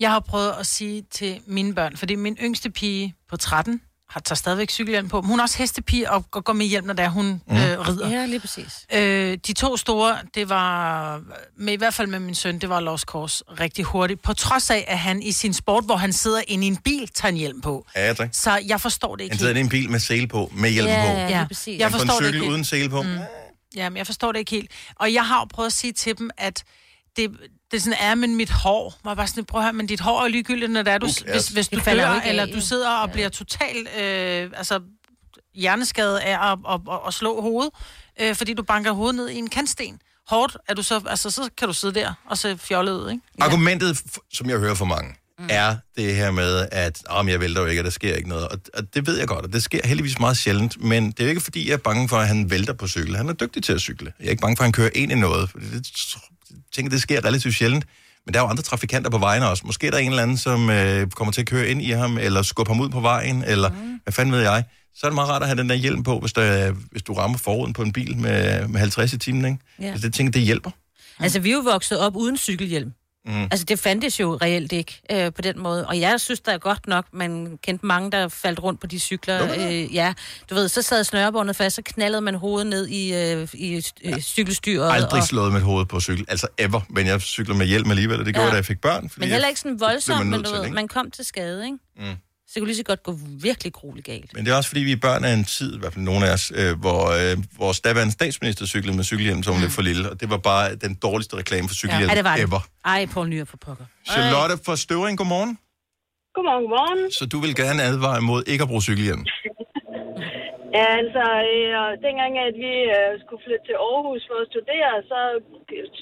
Jeg har prøvet at sige til mine børn, fordi min yngste pige på 13 har tager stadigvæk cykelhjelm på. men Hun er også hestepige og og går med hjelm, når der hun mm. øh, rider. Ja, lige præcis. Øh, de to store, det var, med, i hvert fald med min søn, det var Lost Course rigtig hurtigt. På trods af, at han i sin sport, hvor han sidder inde i en bil, tager en hjelm på. Ja, tak. Så jeg forstår det ikke Han sidder i en bil med sele på, med hjelm Ja, på. ja, lige præcis. Jeg forstår en det cykel ikke helt. uden sele på. Mm. Jamen, jeg forstår det ikke helt. Og jeg har jo prøvet at sige til dem, at det, det er sådan, er, men mit hår, var bare sådan, prøv at høre, men dit hår er ligegyldigt, når det er, du, Who cares? hvis, hvis du dør, ikke af, eller du sidder og bliver totalt, øh, altså, hjerneskadet af at, at, at, at slå hovedet, øh, fordi du banker hovedet ned i en kantsten. Hårdt, er du så, altså, så kan du sidde der og se fjollet ud, ikke? Argumentet, som jeg hører fra mange, mm. er det her med, at om jeg vælter jo ikke, og der sker ikke noget. Og, og det ved jeg godt, og det sker heldigvis meget sjældent. Men det er jo ikke, fordi jeg er bange for, at han vælter på cykel. Han er dygtig til at cykle. Jeg er ikke bange for, at han kører ind i noget. For det, tænker, det sker relativt sjældent. Men der er jo andre trafikanter på vejen også. Måske er der en eller anden, som øh, kommer til at køre ind i ham, eller skubbe ham ud på vejen, eller mm. hvad fanden ved jeg. Så er det meget rart at have den der hjelm på, hvis, der, hvis du rammer forruden på en bil med, med 50 i timen. Ikke? Ja. Altså, det tænker det hjælper. Altså, vi er jo vokset op uden cykelhjelm. Mm. Altså, det fandtes jo reelt ikke øh, på den måde. Og jeg synes, der er godt nok, man kendte mange, der faldt rundt på de cykler. Øh, ja, du ved, så sad snørebåndet fast, så knaldede man hovedet ned i, øh, i øh, cykelstyret. aldrig og, slået mit hoved på cykel. Altså ever. Men jeg cykler med hjelm alligevel, og det gjorde Ja. jeg, da jeg fik børn. Men heller ikke sådan jeg, voldsomt, men du ved, man kom til skade, ikke? Mm. Så det kunne lige så godt gå virkelig grueligt galt. Men det er også fordi, vi er børn af en tid, i hvert fald nogle af os, øh, hvor øh, vores daværende statsminister cyklede med cykelhjelm, som mm. lidt for lille. Og det var bare den dårligste reklame for cykelhjelm ja, det var det. ever. Ej, Poul Nyrup for pokker. Charlotte fra Støvring, godmorgen. Godmorgen, godmorgen. Så du vil gerne advare imod ikke at bruge cykelhjelm. Ja, altså, øh, dengang at vi øh, skulle flytte til Aarhus for at studere, så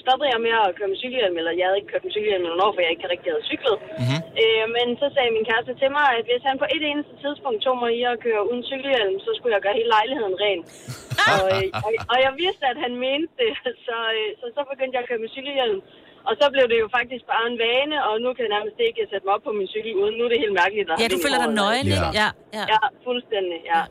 stoppede jeg med at køre med cykelhjelm, eller jeg havde ikke kørt med cykelhjelm i nogle år, for jeg ikke rigtig havde cyklet. Mm-hmm. Øh, men så sagde min kæreste til mig, at hvis han på et eneste tidspunkt tog mig i at køre uden cykelhjelm, så skulle jeg gøre hele lejligheden ren. og, øh, og, og jeg vidste, at han mente det, så, øh, så så begyndte jeg at køre med cykelhjelm. Og så blev det jo faktisk bare en vane, og nu kan jeg nærmest ikke sætte mig op på min cykel uden. Nu er det helt mærkeligt. at Ja, du føler dig håret. nøgen, ikke? Ja, ja. Ja, fuldstændig, ja.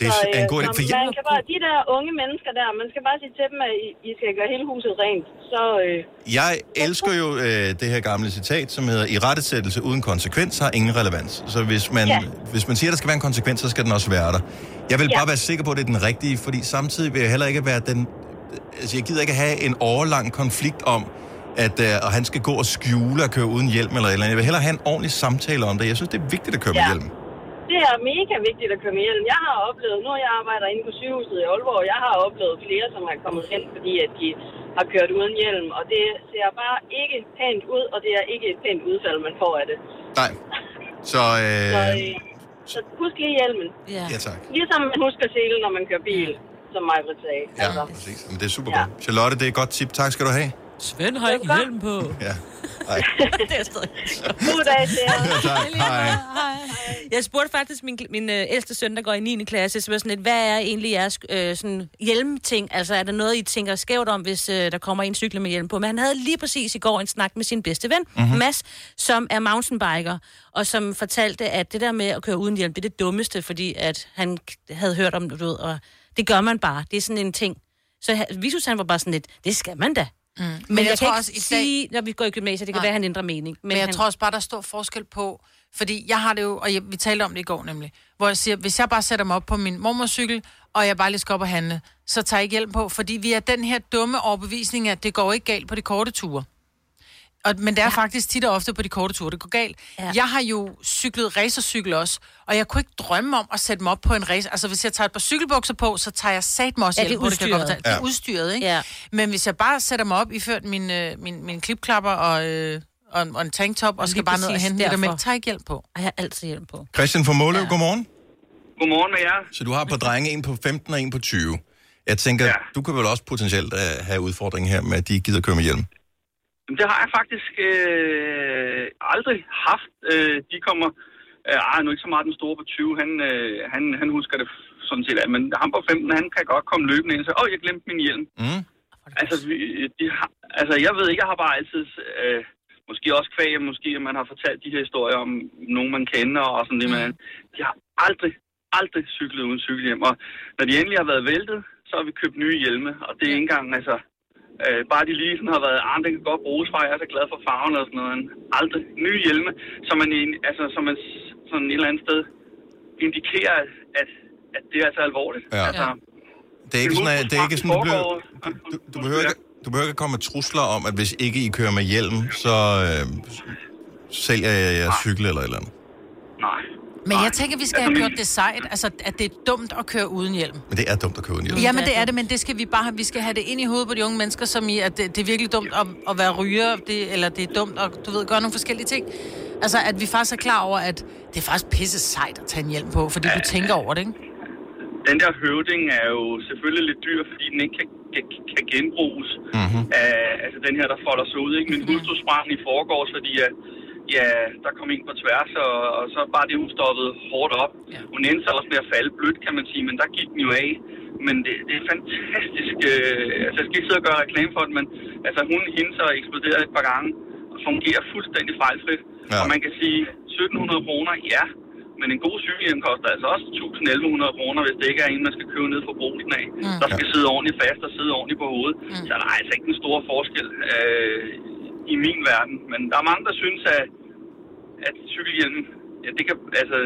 Det er Så, en god idé, for jeg- man kan bare, de der unge mennesker der, man skal bare sige til dem, at I, skal gøre hele huset rent. Så øh, Jeg elsker jo øh, det her gamle citat, som hedder, i rettesættelse uden konsekvens har ingen relevans. Så hvis man, Ja. hvis man siger, at der skal være en konsekvens, så skal den også være der. Jeg vil Ja. bare være sikker på, at det er den rigtige, fordi samtidig vil jeg heller ikke være den... Altså, jeg gider ikke have en årlang konflikt om, at øh, og han skal gå og skjule og køre uden hjelm eller eller andet. Jeg vil hellere have en ordentlig samtale om det. Jeg synes, det er vigtigt at køre med Ja. hjelm. Det er mega vigtigt at køre med hjelm. Jeg har oplevet, nu jeg arbejder inde på sygehuset i Aalborg, jeg har oplevet flere, som har kommet hen, fordi at de har kørt uden hjelm. Og det ser bare ikke pænt ud, og det er ikke et pænt udfald, man får af det. Nej. Så, Så, øh, øh, så husk lige hjelmen. Ja. ja tak. Ligesom man husker selen, når man kører bil, som mig vil sige. Ja, præcis. Men det er super godt. Charlotte, det er et godt tip. Tak skal du have. Svend har ikke hjelm på. Ja. Ej. det er stadig God dag til jer. tak. Hej. Jeg spurgte faktisk min, min øh, ældste søn, der går i 9. klasse, så var sådan lidt, hvad er egentlig jeres øh, sådan hjelmting? Altså, er der noget, I tænker skævt om, hvis øh, der kommer en cykle med hjelm på? Men han havde lige præcis i går en snak med sin bedste ven, Mhm. mm-hmm. Mads, som er mountainbiker, og som fortalte, at det der med at køre uden hjelm, det er det dummeste, fordi at han havde hørt om det, du ved, og det gør man bare. Det er sådan en ting. Så Visus, han var bare sådan lidt, det skal man da. Mm. Men, Men jeg, jeg tror kan også, ikke sige, når vi går i gymnasiet, det kan Nej. være, han ændrer mening. Men, men jeg han, tror også bare, der er stor forskel på, fordi jeg har det jo, og jeg, vi talte om det i går nemlig, hvor jeg siger, hvis jeg bare sætter mig op på min mormorcykel, og jeg bare lige skal op og handle, så tager jeg ikke hjælp på, fordi vi er den her dumme overbevisning, at det går ikke galt på de korte ture. Og, men det er ja. faktisk tit og ofte på de korte ture, det går galt. Ja. Jeg har jo cyklet racercykel også, og jeg kunne ikke drømme om at sætte mig op på en race. Altså, hvis jeg tager et par cykelbukser på, så tager jeg sat mig også Ja, det er udstyret. fortælle. Det er Ja. udstyret, ikke? Ja. Men hvis jeg bare sætter mig op, iført min, øh, min, min klipklapper og, øh, og, en- og en tanktop, og skal bare ned og hente derfor. mælk, tager jeg ikke hjælp på. Jeg har altid hjælp på. Christian fra Måløv, ja. godmorgen. Godmorgen med jer. Så du har på drenge en på 15 og en på 20. Jeg tænker, ja. du kan vel også potentielt uh, have udfordringen her med, at de gider køre med hjelm. Jamen, Det har jeg faktisk øh, aldrig haft. Øh, de kommer... Øh, ej, nu ikke så meget den store på 20. Han, øh, han, han husker det sådan set. af, Men ham på 15, han kan godt komme løbende ind og sige, åh, jeg glemte min hjelm. Mm. Altså, vi, de har, altså, jeg ved ikke, jeg har bare altid... Øh, måske også kvæg, måske at man har fortalt de her historier om nogen, man kender og sådan det, men de har aldrig, aldrig cyklet uden cykelhjelm. Og når de endelig har været væltet, så har vi købt nye hjelme, og det er ikke engang, altså... Øh, bare de lige sådan har været, ah, den kan godt bruges, far, jeg er så glad for farven og sådan noget. Aldrig nye hjelme, som man, en- altså, som man sådan et eller andet sted indikerer, at, at det er altså alvorligt. Ja. Altså, Det er ikke sådan, at, det er ikke sådan, du, behøver, du, du, behøver ikke, du behøver ikke komme med trusler om, at hvis ikke I kører med hjelm, så øh, sælger jeg jeres cykel eller et eller andet. Nej. Men jeg tænker, vi skal have gjort det sejt, altså at det er dumt at køre uden hjelm. Men det er dumt at køre uden hjelm. Jamen det er det, men det skal vi bare have, vi skal have det ind i hovedet på de unge mennesker, som i, at det, det er virkelig dumt at, at være ryger, det, eller det er dumt at, du ved, gøre nogle forskellige ting. Altså, at vi faktisk er klar over, at det er faktisk pisse sejt at tage en hjelm på, fordi du tænker over det, ikke? Den der høvding er jo selvfølgelig lidt dyr, fordi den ikke kan, kan, kan genbruges. Mm-hmm. af, altså den her, der folder sig ud. Ikke? Min hustru sprang i forgårs, fordi at, ja, der kom en på tværs, og, og så var det, hun stoppede hårdt op. Ja. Hun endte så også med at falde blødt, kan man sige, men der gik den jo af. Men det, det er fantastisk. Øh, altså, jeg skal ikke sidde og gøre reklame for det, men altså, hun hende så eksploderet et par gange og fungerer fuldstændig fejlfrit. Ja. Og man kan sige, 1700 kroner, ja, men en god cykelhjelm koster altså også 1000-1100 kroner, hvis det ikke er en, man skal købe ned fra brusen af. Mm. Der skal sidde ordentligt fast og sidde ordentligt på hovedet. Mm. Så der er altså ikke en stor forskel øh, i min verden. Men der er mange, der synes, at, at cykelhjelmen, ja, det kan, altså,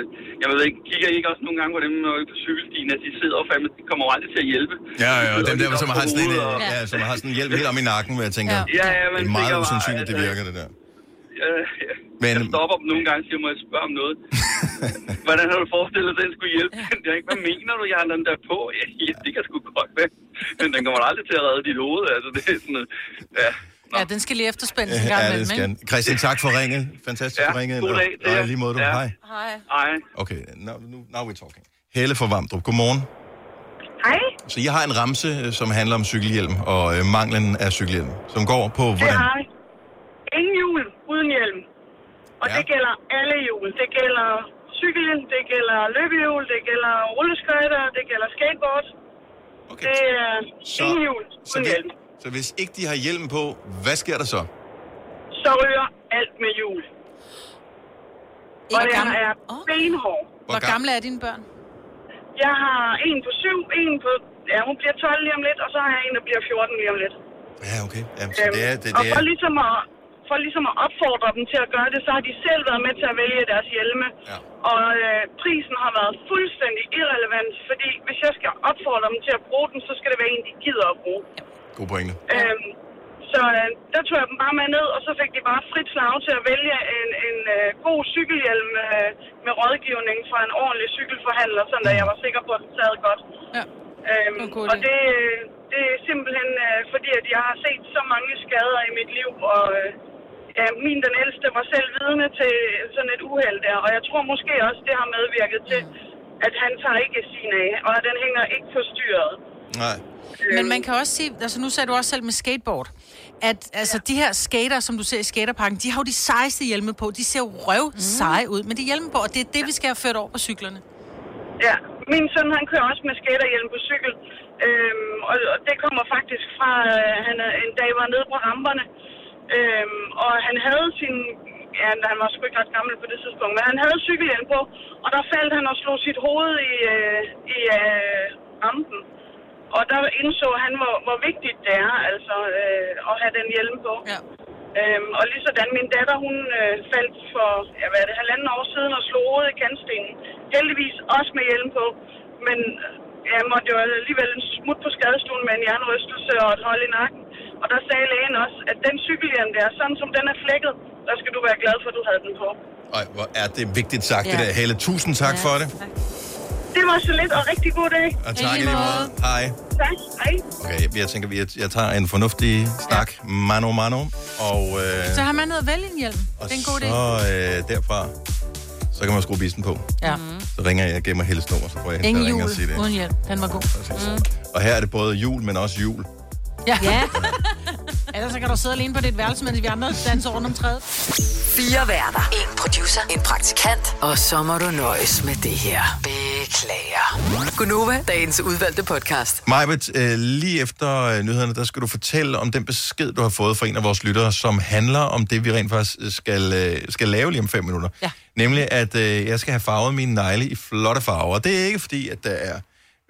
jeg ved ikke, kigger I ikke også nogle gange på dem på cykelstien, at de sidder og fandme, de kommer aldrig til at hjælpe. Ja, ja, og dem der, de som har sådan en, og- ja, som har sådan en hjelm helt om i nakken, hvor jeg tænker, Ja. Ja, man det er meget usandsynligt, det altså- virker, det der. Ja, ja. Men, Jeg stopper dem nogle gange og siger, må jeg spørge om noget? Hvordan har du forestillet dig, at den skulle hjælpe den der? Ikke? Hvad mener du, jeg har den der på? Ja, ja, det kan sgu godt være. Men den kommer aldrig til at redde dit hoved. Altså, det er sådan noget. Ja. Ja, den skal lige efterspændes en gang ja, det skal ikke? den. Christian, tak for ringet. Fantastisk Ja, for ringet. god dag jer. og lige måde, du. Ja. Hej. Hej. Hej. Okay, now, now we're talking. Helle fra Vamdrup, godmorgen. Hej. Så jeg har en ramse, øh, som handler om cykelhjelm og øh, manglen af cykelhjelm, som går på Det hvordan? har vi. Ingen hjul uden hjelm. Og ja. det gælder alle hjul. Det gælder cykelhjelm, det gælder løbehjul, det gælder rulleskøjter, det gælder skateboard. Okay. Det er Så, ingen hjul så, uden vi, hjelm. Så hvis ikke de har hjelm på, hvad sker der så? Så ryger alt med hjul. Og gammel- er benhård. Hvor gamle er dine børn? Jeg har en på syv, en på... Ja, hun bliver 12 lige om lidt, og så har jeg en, der bliver 14 lige om lidt. Ja, okay. Jamen, så det er... Det, og det for er ligesom, at, for ligesom at opfordre dem til at gøre det, så har de selv været med til at vælge deres hjelme. Ja. Og øh, prisen har været fuldstændig irrelevant, fordi hvis jeg skal opfordre dem til at bruge den, så skal det være en, de gider at bruge. God pointe. Øhm, så øh, der tog jeg dem bare med ned, og så fik de bare frit slag til at vælge en, en øh, god cykelhjelm øh, med rådgivning fra en ordentlig cykelforhandler, sådan at jeg var sikker på, at den sad godt. Ja. Øhm, og det, øh, det er simpelthen øh, fordi, at jeg har set så mange skader i mit liv, og øh, ja, min den ældste var selv vidne til sådan et uheld der, og jeg tror måske også, det har medvirket til, at han tager ikke sin af, og at den hænger ikke på styret. Nej. Men man kan også sige, altså nu sagde du også selv med skateboard, at altså, de her skater, som du ser i skaterparken, de har jo de sejeste hjelme på. De ser jo røv seje ud, men de hjelme på, og det er det, vi skal have ført over på cyklerne. Ja, min søn han kører også med skaterhjelm på cykel, øhm, og, og det kommer faktisk fra, øh, han en dag var nede på ramperne, øhm, og han havde sin, ja, han var sgu ikke ret gammel på det tidspunkt, men han havde cykelhjelm på, og der faldt han og slog sit hoved i, øh, i øh, rampen. Og der indså han, hvor, hvor vigtigt det er, altså, øh, at have den hjelm på. Ja. Øhm, og lige sådan, min datter, hun øh, faldt for, ja, hvad er det, halvanden år siden og slog hovedet i kantstenen. Heldigvis også med hjelm på, men øh, jeg måtte jo alligevel en smut på skadestuen med en jernrystelse og et hold i nakken. Og der sagde lægen også, at den cykelhjelm der, sådan som den er flækket, der skal du være glad for, at du havde den på. Ej, hvor er det vigtigt sagt, ja. det Ja. der, Helle. Tusind tak ja. for det. Det var så lidt, og rigtig god dag. Og tak i lige måde. Hej. Tak, hej. Okay, jeg, jeg tænker, jeg, jeg tager en fornuftig snak, mano mano, og, øh, Så har man noget at vælge en hjelm. og Det er en god idé. så øh, derfra, så kan man skrue bissen på. Ja. Så ringer jeg og gemmer Helles nummer, så får jeg Ingen jul og sige det. uden hjelm. Den var god. Mm. Og her er det både jul, men også jul. Ja. ja. Ellers så kan du sidde alene på dit værelse, mens vi andre danser rundt om træet. Fire værter. En producer. En praktikant. Og så må du nøjes med det her. Beklager. Gunova, dagens udvalgte podcast. Majbet, øh, lige efter øh, nyhederne, der skal du fortælle om den besked, du har fået fra en af vores lyttere, som handler om det, vi rent faktisk skal, øh, skal lave lige om fem minutter. Ja. Nemlig, at øh, jeg skal have farvet mine negle i flotte farver. Det er ikke fordi, at der er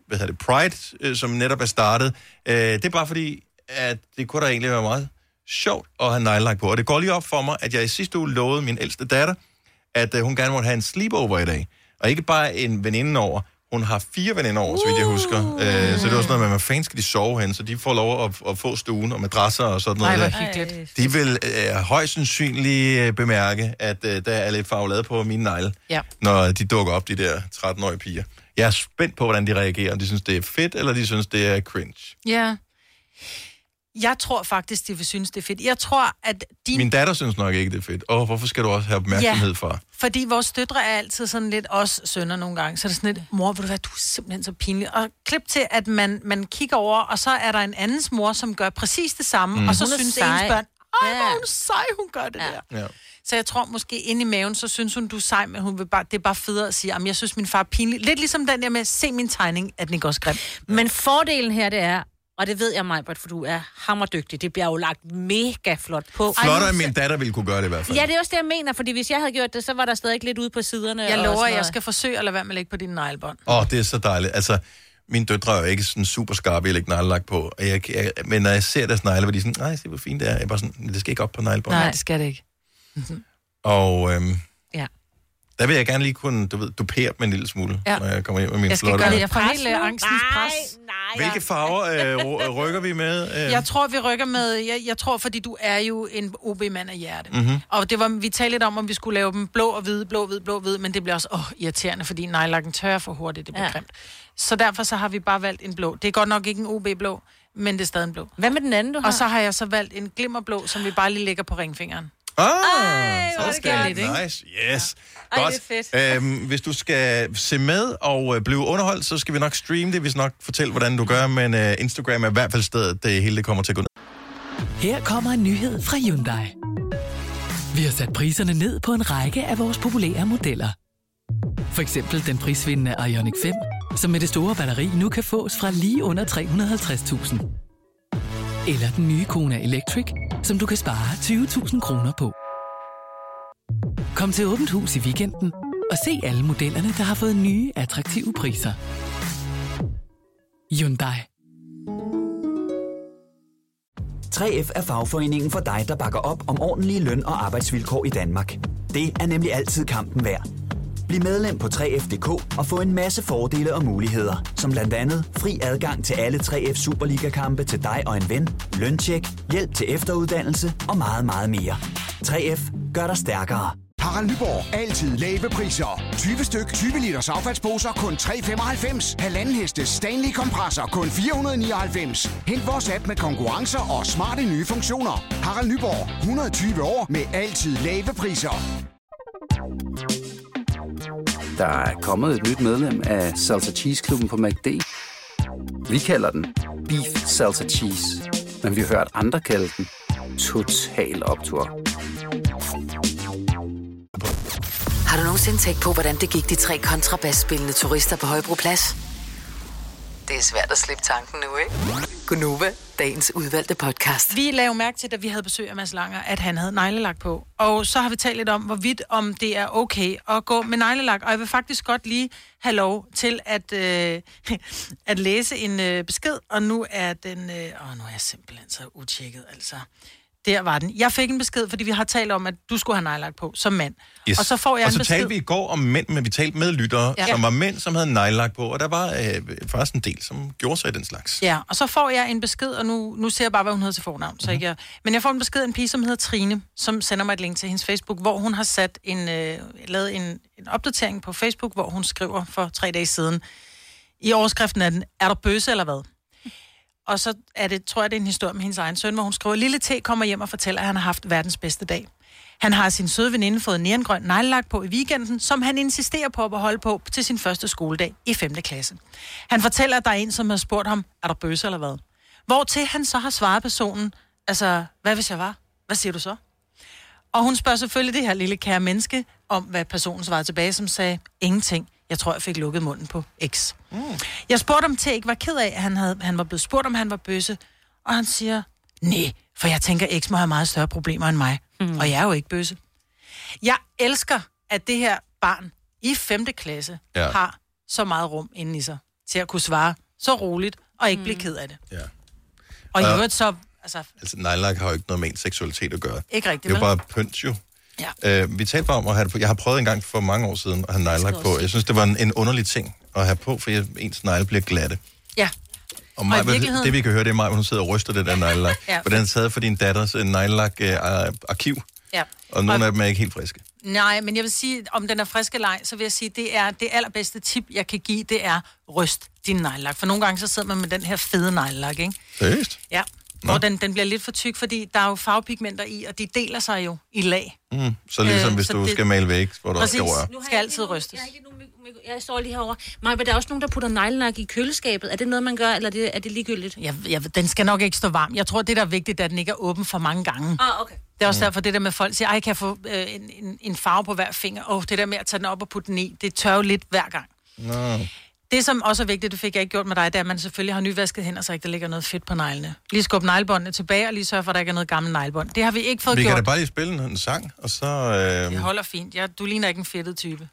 hvad hedder det, Pride, øh, som netop er startet. Øh, det er bare fordi, at det kunne da egentlig være meget sjovt at have neglelak på. Og det går lige op for mig, at jeg i sidste uge lovede min ældste datter, at øh, hun gerne måtte have en sleepover i dag. Og ikke bare en veninde over. Hun har fire veninder over, så vidt jeg husker. Øh, så det var sådan noget med, hvor fanden skal de sove hen? Så de får lov at, at få stuen og madrasser og sådan noget. Nej, der. hvor hyggeligt. De vil øh, højst sandsynligt bemærke, at øh, der er lidt farvelade på mine negle, Ja. når de dukker op, de der 13-årige piger. Jeg er spændt på, hvordan de reagerer. Om de synes, det er fedt, eller de synes, det er cringe. Ja. Jeg tror faktisk, de vil synes, det er fedt. Jeg tror, at din... Min datter synes nok ikke, det er fedt. Åh, hvorfor skal du også have opmærksomhed Ja. fra? Fordi vores døtre er altid sådan lidt os sønner nogle gange. Så er det sådan lidt, mor, vil du være, du er simpelthen så pinlig. Og klip til, at man, man kigger over, og så er der en andens mor, som gør præcis det samme. Mm. Og så Hun synes sej. ens børn, ej, Ja. hvor hun sej, hun gør det ja. der. Ja. Så jeg tror måske inde i maven, så synes hun, du er sej, men hun vil bare, det er bare federe at sige, at jeg synes, min far er pinlig. Lidt ligesom den der med, se min tegning, at den ikke også grim. Men fordelen her, det er, og det ved jeg mig, for du er hammerdygtig, det bliver jo lagt mega flot på. Flottere end min datter ville kunne gøre det i hvert fald. Ja, det er også det, jeg mener, fordi hvis jeg havde gjort det, så var der stadig lidt ude på siderne. Jeg og lover, at jeg skal forsøge at lade være med at lægge på dine neglebånd. Åh, oh, det er så dejligt. Altså, mine døtre er jo ikke sådan super skarpe, jeg lægger neglelak på. Og jeg, jeg, men når jeg ser deres negle, hvor de er sådan, nej, se hvor fint det er. Jeg er bare sådan, det skal ikke op på neglebåndet. Nej, det skal det ikke. Og øhm. Der vil jeg gerne lige kunne, du ved, dupere dem en lille smule, Ja. når jeg kommer hjem med min Jeg skal flotte... gøre det. Jeg får helt øh, angstens pres. Hvilke farver øh, ry- rykker vi med? Øh, Jeg tror, vi rykker med... Jeg, jeg tror, fordi du er jo en OB-mand af hjerte. Mhm. Og det var, vi talte lidt om, om vi skulle lave dem blå og hvide, blå, hvid, blå, hvid, men det bliver også åh, irriterende, fordi nejlakken tørrer for hurtigt, det bliver Ja. ja. grimt. Så derfor så har vi bare valgt en blå. Det er godt nok ikke en OB-blå, men det er stadig en blå. Hvad med den anden, du har? Og så har jeg så valgt en glimmerblå, som vi bare lige lægger på ringfingeren. Ah, hvor er det okay. godt. Nice, yes. Ej, Godt. det er fedt. Øhm, hvis du skal se med og øh, blive underholdt, så skal vi nok streame det. Vi skal nok fortælle, hvordan du gør, men øh, Instagram er i hvert fald stedet, det hele det kommer til at gå ned. Her kommer en nyhed fra Hyundai. Vi har sat priserne ned på en række af vores populære modeller. For eksempel den prisvindende Ioniq 5, som med det store batteri nu kan fås fra lige under 350.000. Eller den nye Kona Electric, som du kan spare 20.000 kroner på. Kom til Åbent Hus i weekenden og se alle modellerne, der har fået nye, attraktive priser. Hyundai. 3F er fagforeningen for dig, der bakker op om ordentlige løn- og arbejdsvilkår i Danmark. Det er nemlig altid kampen værd. Bliv medlem på 3F.dk og få en masse fordele og muligheder, som blandt andet fri adgang til alle 3F Superliga-kampe til dig og en ven, løntjek, hjælp til efteruddannelse og meget, meget mere. 3F gør dig stærkere. Harald Nyborg. Altid lave priser. 20 styk, 20 liters affaldsposer kun 3,95. Halvanden heste Stanley kompresser kun 499. Hent vores app med konkurrencer og smarte nye funktioner. Harald Nyborg. 120 år med altid lave priser. Der er kommet et nyt medlem af Salsa Cheese Klubben på MACD. Vi kalder den Beef Salsa Cheese, men vi har hørt andre kalde den Total Optor. Har du nogensinde tænkt på, hvordan det gik de tre kontrabasspillende turister på Højbroplads? Det er svært at slippe tanken nu, ikke? Gunova, dagens udvalgte podcast. Vi lavede mærke til, da vi havde besøg af Mads Langer, at han havde neglelak på. Og så har vi talt lidt om, hvorvidt om det er okay at gå med neglelak. Og jeg vil faktisk godt lige have lov til at, øh, at læse en øh, besked. Og nu er den... Øh, åh, nu er jeg simpelthen så utjekket, altså. Der var den. Jeg fik en besked, fordi vi har talt om, at du skulle have neglelak på som mand. Yes. Og så får jeg og en så besked. talte vi i går om mænd, men vi talte med lyttere, Ja. som var mænd, som havde nejlagt på, og der var øh, faktisk en del, som gjorde sig i den slags. Ja, og så får jeg en besked, og nu, nu ser jeg bare, hvad hun hedder til fornavn. Så ikke jeg, men jeg får en besked af en pige, som hedder Trine, som sender mig et link til hendes Facebook, hvor hun har sat en, øh, lavet en, en opdatering på Facebook, hvor hun skriver for tre dage siden. I overskriften er den, er der bøsse eller hvad? Og så er det, tror jeg, det er en historie med hendes egen søn, hvor hun skriver, Lille T kommer hjem og fortæller, at han har haft verdens bedste dag. Han har sin søde veninde fået neongrøn neglelak på i weekenden, som han insisterer på at beholde på til sin første skoledag i 5. klasse. Han fortæller, at der er en, som har spurgt ham, er der bøsse eller hvad? Hvor til han så har svaret personen, altså, hvad hvis jeg var? Hvad siger du så? Og hun spørger selvfølgelig det her lille kære menneske, om hvad personen svarede tilbage, som sagde, ingenting. Jeg tror, jeg fik lukket munden på X. Mm. Jeg spurgte om til ikke var ked af, at han, havde, han var blevet spurgt, om han var bøsse. Og han siger, nej, for jeg tænker, X må have meget større problemer end mig. Mm. Og jeg er jo ikke bøsse. Jeg elsker, at det her barn i 5. klasse Ja. har så meget rum inden i sig, til at kunne svare så roligt, og ikke blive ked af det. Ja. Og i øvrigt så, altså, Altså, nejlagt har jo ikke noget med ens seksualitet at gøre. ikke rigtigt, Det er jo bare pynt jo. Ja. Øh, vi talte bare om at have det på. Jeg har prøvet en gang for mange år siden at have nejlagt på. Jeg synes, det var en, en underlig ting at have på, for jeg, ens negle bliver glatte. Ja. Og, mig, i virkeligheden- det vi kan høre, det er mig, hun sidder og ryster det der nejlak. Ja. For den er taget fra din datters uh, nejlak-arkiv, Ja. og nogle af dem er ikke helt friske. Nej, men jeg vil sige, om den er frisk eller ej, så vil jeg sige, det er det allerbedste tip, jeg kan give, det er ryst din neglelak. For nogle gange så sidder man med den her fede neglelak, ikke? Seriøst? Ja. Og den, den bliver lidt for tyk, fordi der er jo farvepigmenter i, og de deler sig jo i lag. Mm. Så ligesom Øh, hvis så du det- skal male væk, hvor du også Præcis. skal røre. Skal altid rystes. Jeg står lige herovre. Maja, men der er også nogen, der putter neglelak i køleskabet. Er det noget, man gør, eller er det, er det ligegyldigt? Jeg, jeg, den skal nok ikke stå varm. Jeg tror, det der er vigtigt, er, at den ikke er åben for mange gange. Ah, okay. Det er også Mm. derfor, det der med folk siger, ej, kan jeg få øh, en, en, en farve på hver finger? Åh, det der med at tage den op og putte den i, det tør jo lidt hver gang. Nå. Det, som også er vigtigt, det fik jeg ikke gjort med dig, det er, at man selvfølgelig har nyvasket hænder, så ikke der ligger noget fedt på neglene. Lige skub neglebåndene tilbage, og lige sørge for, at der ikke er noget gammelt neglebånd. Det har vi ikke fået Vi kan gjort. da bare lige spille en, en sang, og så... Øh, Det holder fint. Ja, du ligner ikke en fedtet type.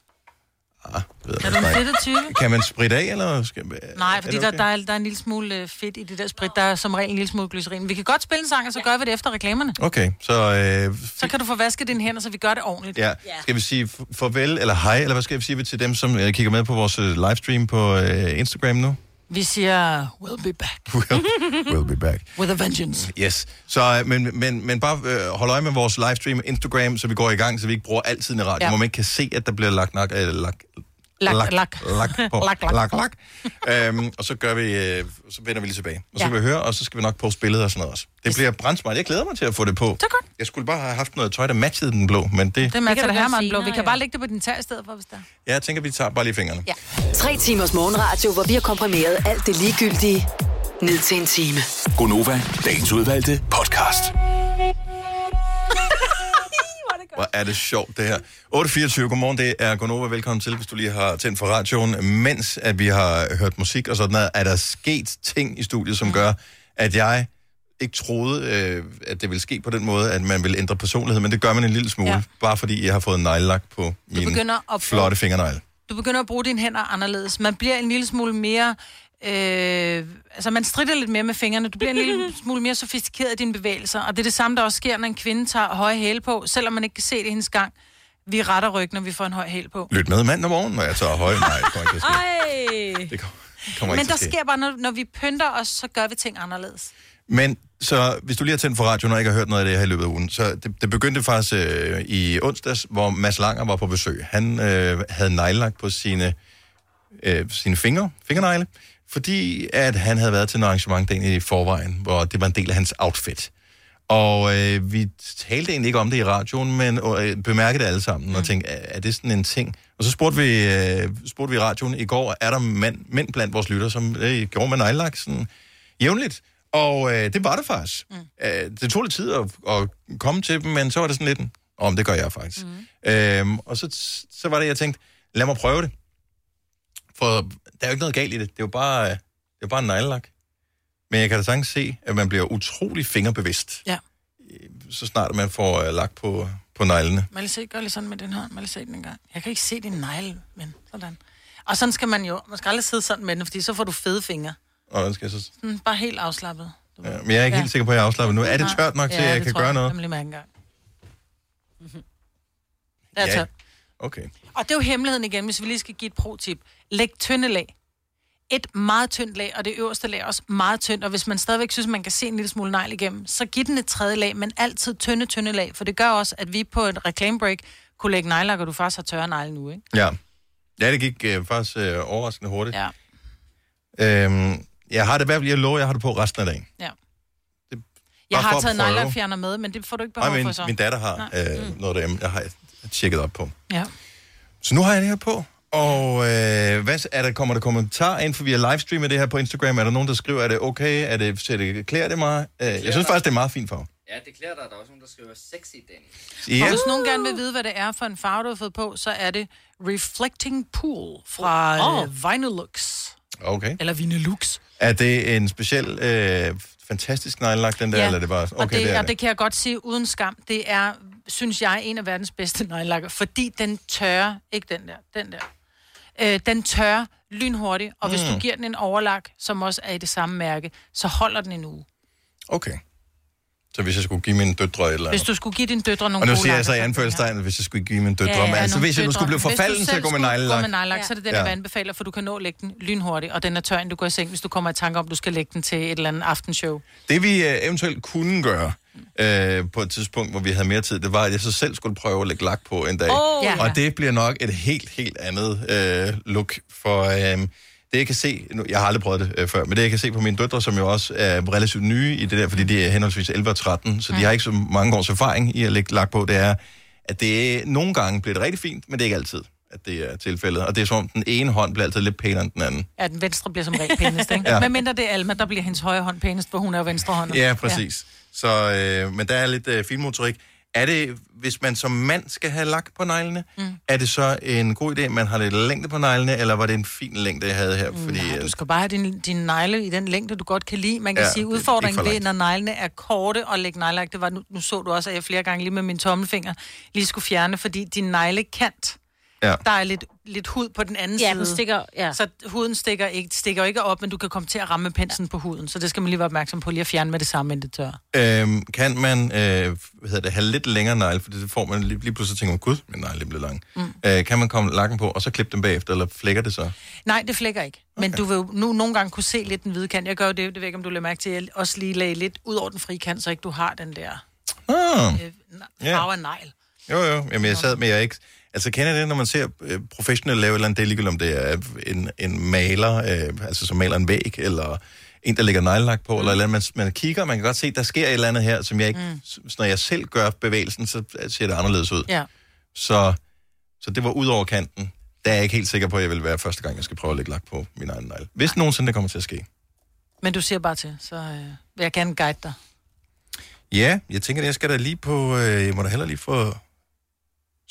Ah, ved Er du en fedtet type? Kan man spritte af, eller... Skal, Nej, fordi det der, okay? der, er, der er en lille smule øh, fedt i det der sprit. Der er som regel en lille smule glycerin. Vi kan godt spille en sang, og så gør vi det efter reklamerne. Okay, så... Øh, Så kan du få vasket dine hænder, så vi gør det ordentligt. Ja. Skal vi sige farvel, eller hej, eller hvad skal vi sige til dem, som øh, kigger med på vores øh, livestream på øh, Instagram nu? Vi siger, we'll be back We'll, we'll be back. with a vengeance. Yes. Så, øh, men, men, men bare øh, hold øje med vores livestream Instagram, så vi går i gang, så vi ikke bruger altid i radio, Ja. ja. hvor man ikke kan se, at der bliver lagt nok, øh, lagt, Lak, lak, lak. på. Lak, lak. lak, lak. øhm, og så gør vi, øh, så vender vi lige tilbage. Og så Ja. kan vi høre, og så skal vi nok poste billeder og sådan noget også. Det bliver brændsmart. Jeg glæder mig til at få det på. Det er godt. Jeg skulle bare have haft noget tøj, der matchede den blå, men det, Det matcher det her, man blå. Vi kan ja. bare lægge det på din tag i stedet for, hvis der er. jeg tænker, vi tager bare lige fingrene. Ja. Tre timers morgenradio, hvor vi har komprimeret alt det ligegyldige ned til en time. Gonova, dagens udvalgte podcast. Hvor er det sjovt, det her. 8.24, godmorgen, det er Gonova. Velkommen til, hvis du lige har tændt for radioen. Mens at vi har hørt musik og sådan noget, er der sket ting i studiet, som gør, at jeg ikke troede, øh, at det ville ske på den måde, at man vil ændre personlighed, men det gør man en lille smule, Ja. bare fordi jeg har fået neglelak på mine begynder at flotte fingernegle. Du begynder at bruge dine hænder anderledes. Man bliver en lille smule mere Øh, altså, man strider lidt mere med fingrene. Du bliver en lille smule mere sofistikeret i dine bevægelser. Og det er det samme, der også sker, når en kvinde tager høje hæle på, selvom man ikke kan se det i hendes gang. Vi retter ryggen, når vi får en høj hæl på. Lyt med mandag morgen, når jeg tager høj. Nej, det kommer ikke til at ske. Ej. Det kommer, kommer Men ikke der ske. sker bare, når, når vi pynter os, så gør vi ting anderledes. Men så hvis du lige har tændt for radioen og ikke har hørt noget af det her i løbet af ugen, så det, det begyndte faktisk øh, i onsdags, hvor Mads Langer var på besøg. Han øh, havde neglelagt på sine, øh, sine fingre, fingernegle, fordi at han havde været til en arrangement i forvejen, hvor det var en del af hans outfit. Og øh, vi talte egentlig ikke om det i radioen, men øh, bemærkede det alle sammen, mm. og tænkte, er, er det sådan en ting? Og så spurgte vi, øh, spurgte vi i radioen i går, er der mænd, mænd blandt vores lytter, som øh, gjorde med neglelak sådan jævnligt? Og øh, det var det faktisk. Mm. Øh, det tog lidt tid at, at komme til dem, men så var det sådan lidt, en, om det gør jeg faktisk. Mm. Øhm, og så, så var det, jeg tænkte, lad mig prøve det. For der er jo ikke noget galt i det. Det er jo bare, øh, det er bare en neglelak. Men jeg kan da sagtens se, at man bliver utrolig fingerbevidst, Ja. så snart man får øh, lagt på, på neglene. Jeg lige se, gør lige sådan med den her. Jeg lige se den en gang. Jeg kan ikke se din negle, men sådan. Og sådan skal man jo, man skal aldrig sidde sådan med den, fordi så får du fede fingre. Og den skal jeg så... Sådan, bare helt afslappet. Ja, men jeg er ikke helt sikker på, at jeg er afslappet nu. Er det tørt nok til, at jeg det kan tror gøre noget? Lad mig lige mærke en gang. Det er Ja. tørt. Okay. Og det er jo hemmeligheden igen, hvis vi lige skal give et pro-tip. Læg tynde lag. Et meget tyndt lag, og det øverste lag også meget tyndt. Og hvis man stadigvæk synes, man kan se en lille smule negl igennem, så giv den et tredje lag, men altid tynde, tynde lag. For det gør også, at vi på et reklamebreak kunne lægge neglelak, og du faktisk har tørre negle nu, ikke? Ja. Ja, det gik øh, faktisk øh, overraskende hurtigt. Ja. Øhm, jeg har det i hvert fald, jeg lover, jeg har det på resten af dagen. Ja. Jeg for har taget prøve. neglelakfjerner med, men det får du ikke behov Nej, for min, så. min datter har Nej. øh, noget derhjemme, jeg har tjekket op på. Ja. Så nu har jeg det her på. Og øh, hvad, er der, kommer der kommentarer ind, for vi har livestreamet det her på Instagram. Er der nogen, der skriver, er det okay? Er det, ser det, klæder det mig? Øh, jeg synes faktisk, det er meget fint for. Ja, det klæder dig. Der er også nogen, der skriver sexy, Danny. Ja. Og hvis nogen gerne vil vide, hvad det er for en farve, du har fået på, så er det Reflecting Pool fra oh. Vinylux. Okay. Eller Vinylux. Er det en speciel, øh, fantastisk neglelak, den der, eller er det bare... Okay, og det, det er og det. det kan jeg godt sige uden skam. Det er, synes jeg, en af verdens bedste neglelakker, fordi den tørrer, ikke den der, den der. Øh, den tørrer lynhurtigt, og hvis Mm. du giver den en overlak, som også er i det samme mærke, så holder den en uge. Okay. Så hvis jeg skulle give mine døtre et eller andet... Hvis du skulle give dine døtre nogle Og nu siger jeg så i anførselstegn, hvis jeg skulle give mine døtre... Ja, Ja, ja, altså hvis jeg nu skulle blive Hvis forfalden til at gå med neglelak... Gå med neglelak, så er det den, Ja. jeg vil anbefale, for du kan nå at lægge den lynhurtigt, og den er tør, inden du går i seng, hvis du kommer i tanke om, du skal lægge den til et eller andet aftenshow. Det vi øh, eventuelt kunne gøre øh, på et tidspunkt, hvor vi havde mere tid, det var, at jeg så selv skulle prøve at lægge lak på en dag. Åh, ja. Og det bliver nok et helt, helt andet øh, look. For øh, det jeg kan se, nu, jeg har aldrig prøvet det øh, før, men det jeg kan se på mine døtre, som jo også er relativt nye i det der, fordi de er henholdsvis 11 og 13, så de har ikke så mange års erfaring i at lægge lak på, det er, at det nogle gange bliver det rigtig fint, men det er ikke altid at det er tilfældet. Og det er som om, den ene hånd bliver altid lidt pænere end den anden. Ja, den venstre bliver som regel pænest, ikke? Ja. ja. Men mindre det er Alma, der bliver hendes højre hånd pænest, for hun er jo venstre hånd. Ja, præcis. Ja. Så, øh, men der er lidt øh, finmotorik. Er det, hvis man som mand skal have lak på neglene, mm. er det så en god idé, at man har lidt længde på neglene, eller var det en fin længde, jeg havde her? Fordi, Nej, øh, du skal bare have din, din negle i den længde, du godt kan lide. Man kan Ja, sige, udfordringen ved, når neglene er korte og lægge neglelak, det var, nu, nu så du også, at jeg flere gange lige med min tommelfinger lige skulle fjerne, fordi din neglekant, Ja. der er lidt, lidt hud på den anden Ja, side. den stikker- ja. Så huden stikker ikke, stikker ikke op, men du kan komme til at ramme penslen på huden. Så det skal man lige være opmærksom på, lige at fjerne med det samme, inden det tør. Øhm, kan man øh, hvad hedder det, have lidt længere negle, for det får man lige, lige pludselig tænker gud, min negle er blevet lang. Mm. Øh, kan man komme lakken på, og så klippe dem bagefter, eller flækker det så? Nej, det flækker ikke. Men du vil jo nu nogle gange kunne se lidt den hvide kant. Jeg gør jo det, det ved jeg ikke, om du lader mærke til, at jeg også lige lagde lidt ud over den frie kant, så ikke du har den der Ah. øh, Ja. farve af negl. Jo, jo. Jamen, jeg sad med, jeg ikke... Altså, kender det, når man ser øh, professionelle lave et eller andet, det er ligegyldigt, om det er en, en maler, øh, altså som maler en væg, eller en, der lægger neglelak på, mm. eller, eller man, man kigger, man kan godt se, der sker et eller andet her, som jeg ikke... Mm. Når jeg selv gør bevægelsen, så ser det anderledes ud. Ja. Så, så det var ud over kanten. Der er jeg ikke helt sikker på, at jeg vil være første gang, jeg skal prøve at lægge lak på min egen negl. Hvis nogensinde det kommer til at ske. Men du siger bare til, så øh, vil jeg gerne guide dig. Ja, jeg tænker, at jeg skal da lige på... Øh, jeg må da heller lige få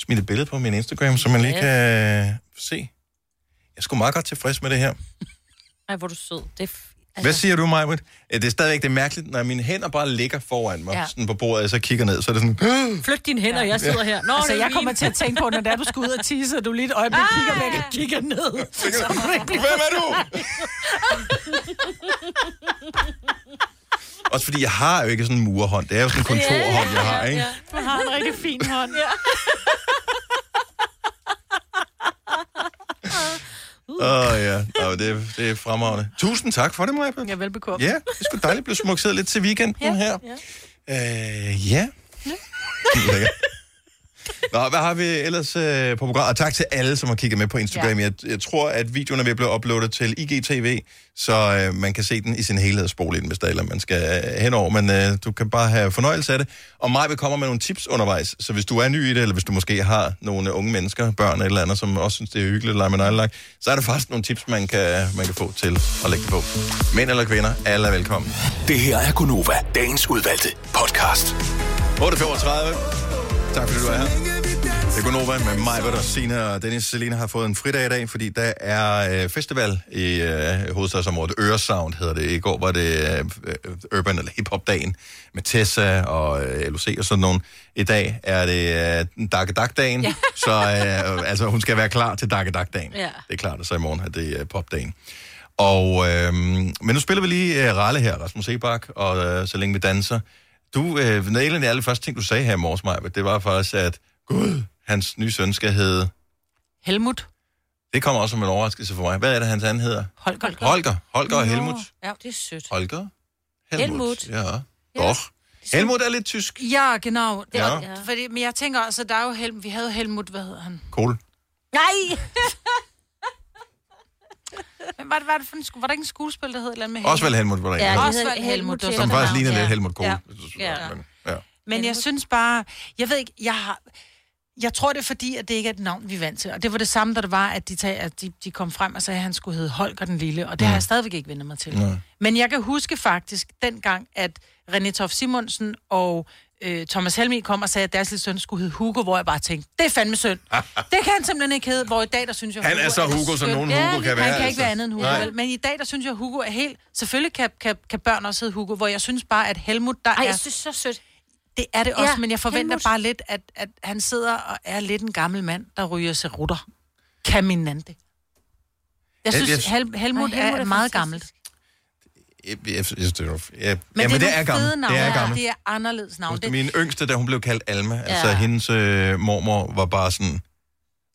smidt et billede på min Instagram, så man lige kan se. Jeg er sgu meget godt tilfreds med det her. Ej, hvor er du sød. Det er f- Hvad siger du, Majbrit? Det er stadigvæk det er mærkeligt, når mine hænder bare ligger foran mig, ja. Ja. sådan på bordet, og så kigger ned, så er det sådan... Flyt dine hænder, jeg sidder her. Nå, altså, det er jeg kommer til at tænke på, når der du skal ud og tisse, og du lige et øjeblik kigger væk og kigger ned. Så må du ikke blive Hvem er du? Også fordi jeg har jo ikke sådan en murhånd. Det er jo sådan en kontorhånd, jeg har, ikke? Du har en rigtig fin hånd. Ja. Åh oh, ja, Nå, det, er, det er fremragende. Tusind tak for det, Maja. Jeg er velbekomme. Ja, det er sgu dejligt at blive smukseret lidt til weekenden Ja, her. ja. Øh, ja. Lækkert. Nå, hvad har vi ellers øh, på programmet? Og tak til alle, som har kigget med på Instagram. Ja. Jeg, jeg tror, at videoen er ved at blive uploadet til IGTV, så øh, man kan se den i sin helhed og spole ind, hvis der er, eller man skal øh, henover. Men øh, du kan bare have fornøjelse af det. Og mig vil komme med nogle tips undervejs. Så hvis du er ny i det, eller hvis du måske har nogle unge mennesker, børn eller, eller andet, som også synes, det er hyggeligt at lege med neglelak, så er der faktisk nogle tips, man kan, man kan få til at lægge det på. Mænd eller kvinder, alle er velkommen. Det her er Gunova, dagens udvalgte podcast. 8.35. Tak fordi du er her. Det er Gunova med mig, hvor der Sina og Dennis Selina har fået en fridag i dag, fordi der er øh, festival i øh, hovedstadsområdet. Øresound hedder det. I går var det øh, Urban eller Hip Hop dagen med Tessa og øh, LOC og sådan nogen. I dag er det øh, Dakke Dak dagen, ja. så øh, altså, hun skal være klar til Dakke Dak dagen. Ja. Det er klart, at så i morgen er det øh, popdagen. Og, øh, men nu spiller vi lige øh, Ralle her, Rasmus Sebak, og øh, så længe vi danser. Du, øh, en af de allerførste ting, du sagde her i morges, Maja, det var faktisk, at Gud, hans nye søn skal hedde... Helmut. Det kommer også som en overraskelse for mig. Hvad er det, hans anden hedder? Holger. Holger. Holger og Helmut. Ja. Det er sødt. Holger? Helmut. Ja. Doch. Helmut er lidt tysk. Ja, genau. Det, Ja. Fordi, men jeg tænker også, at der er jo Helmut, vi havde Helmut, hvad hedder han? Cool. Nej! Men var det, var det, for en, sku- var der ikke en skuespil, der hed et eller andet med Helmut? Også vel Helmut, var der Ja, en, hed. vel Helmut. det var Som sådan faktisk ligner lidt Ja. Helmut Kohl. Ja. Ja. Men, ja. Men jeg synes bare, jeg ved ikke, jeg har, jeg tror det er fordi, at det ikke er et navn, vi er vant til. Og det var det samme, da det var, at de, tag, at de, de kom frem og sagde, at han skulle hedde Holger den Lille. Og det har jeg stadigvæk ikke vendt mig til. Men jeg kan huske faktisk dengang, at René Tof Simonsen og øh, Thomas Helmi kom og sagde, at deres lille søn skulle hedde Hugo, hvor jeg bare tænkte, det er fandme synd. det kan han simpelthen ikke hedde, hvor i dag, der synes jeg, Han er så Hugo, som nogen Hugo kan Han være, kan ikke altså. være andet end Hugo, Nej. vel? Men i dag, der synes jeg, Hugo er helt... Selvfølgelig kan, kan, kan børn også hedde Hugo, hvor jeg synes bare, at Helmut, der Ej, er... jeg synes så sødt. Det er det også, Ja, men jeg forventer Helmut. bare lidt, at, at han sidder og er lidt en gammel mand, der ryger sig rutter. Caminante. Jeg Jeg- synes, jeg- Hel- Helmut, Helmut er, er meget fantastisk. gammelt. Jeg, jeg, jeg er, ja, Men, ja, det, er gammelt. fede navne. Det er ja, gammelt. det er anderledes navn. Husk, Det, min yngste, da hun blev kaldt Alma, ja. Altså hendes øh, mormor var bare sådan,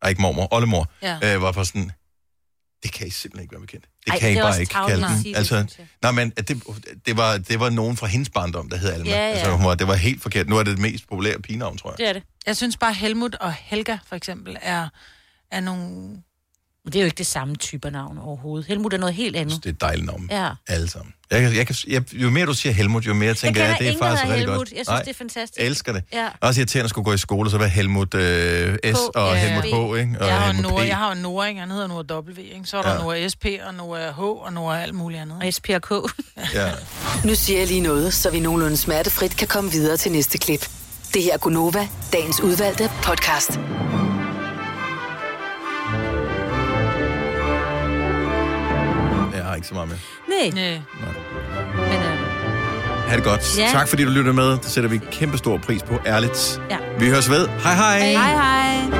ej ikke mormor, oldemor, Ja. øh, var bare sådan, det kan I simpelthen ikke være bekendt. Det Ej, kan det I bare ikke kalde den. Altså, jeg. nej, men det, det, var, det var nogen fra hendes barndom, der hed Alma. Ja, ja. Altså, hun var, det var helt forkert. Nu er det det mest populære pigenavn, tror jeg. Det er det. jeg synes bare, Helmut og Helga, for eksempel, er, er nogle... Det er jo ikke det samme type navn overhovedet. Helmut er noget helt andet. Det er et dejligt navn. Ja. Alle sammen. Jeg, kan- jeg, kan, jeg, jo mere du siger Helmut, jo mere tænker kender jeg, det er faktisk rigtig Helmut. godt. Jeg synes, det er fantastisk. Jeg elsker det. Ja. Også irriterende at skulle gå i skole, så var Helmut øh, S og Ja. Helmut H, ikke? Og jeg, har Helmut Nora, jeg har jo Nora, ikke? Han hedder Nora W, ikke? Så er der Ja. Nora SP, og Nora H, og Nora alt muligt andet. Og SP og K. Ja. Nu siger jeg lige noget, så vi nogenlunde smertefrit kan komme videre til næste klip. Det her er Gunova, dagens udvalgte podcast. Jeg har ikke så meget med. Nej. Nej. Men, øh, Ha' det godt. Ja. Tak fordi du lytter med. Det sætter vi kæmpe stor pris på. Ærligt. ja. Vi høres ved. Hej hej. Hej hej.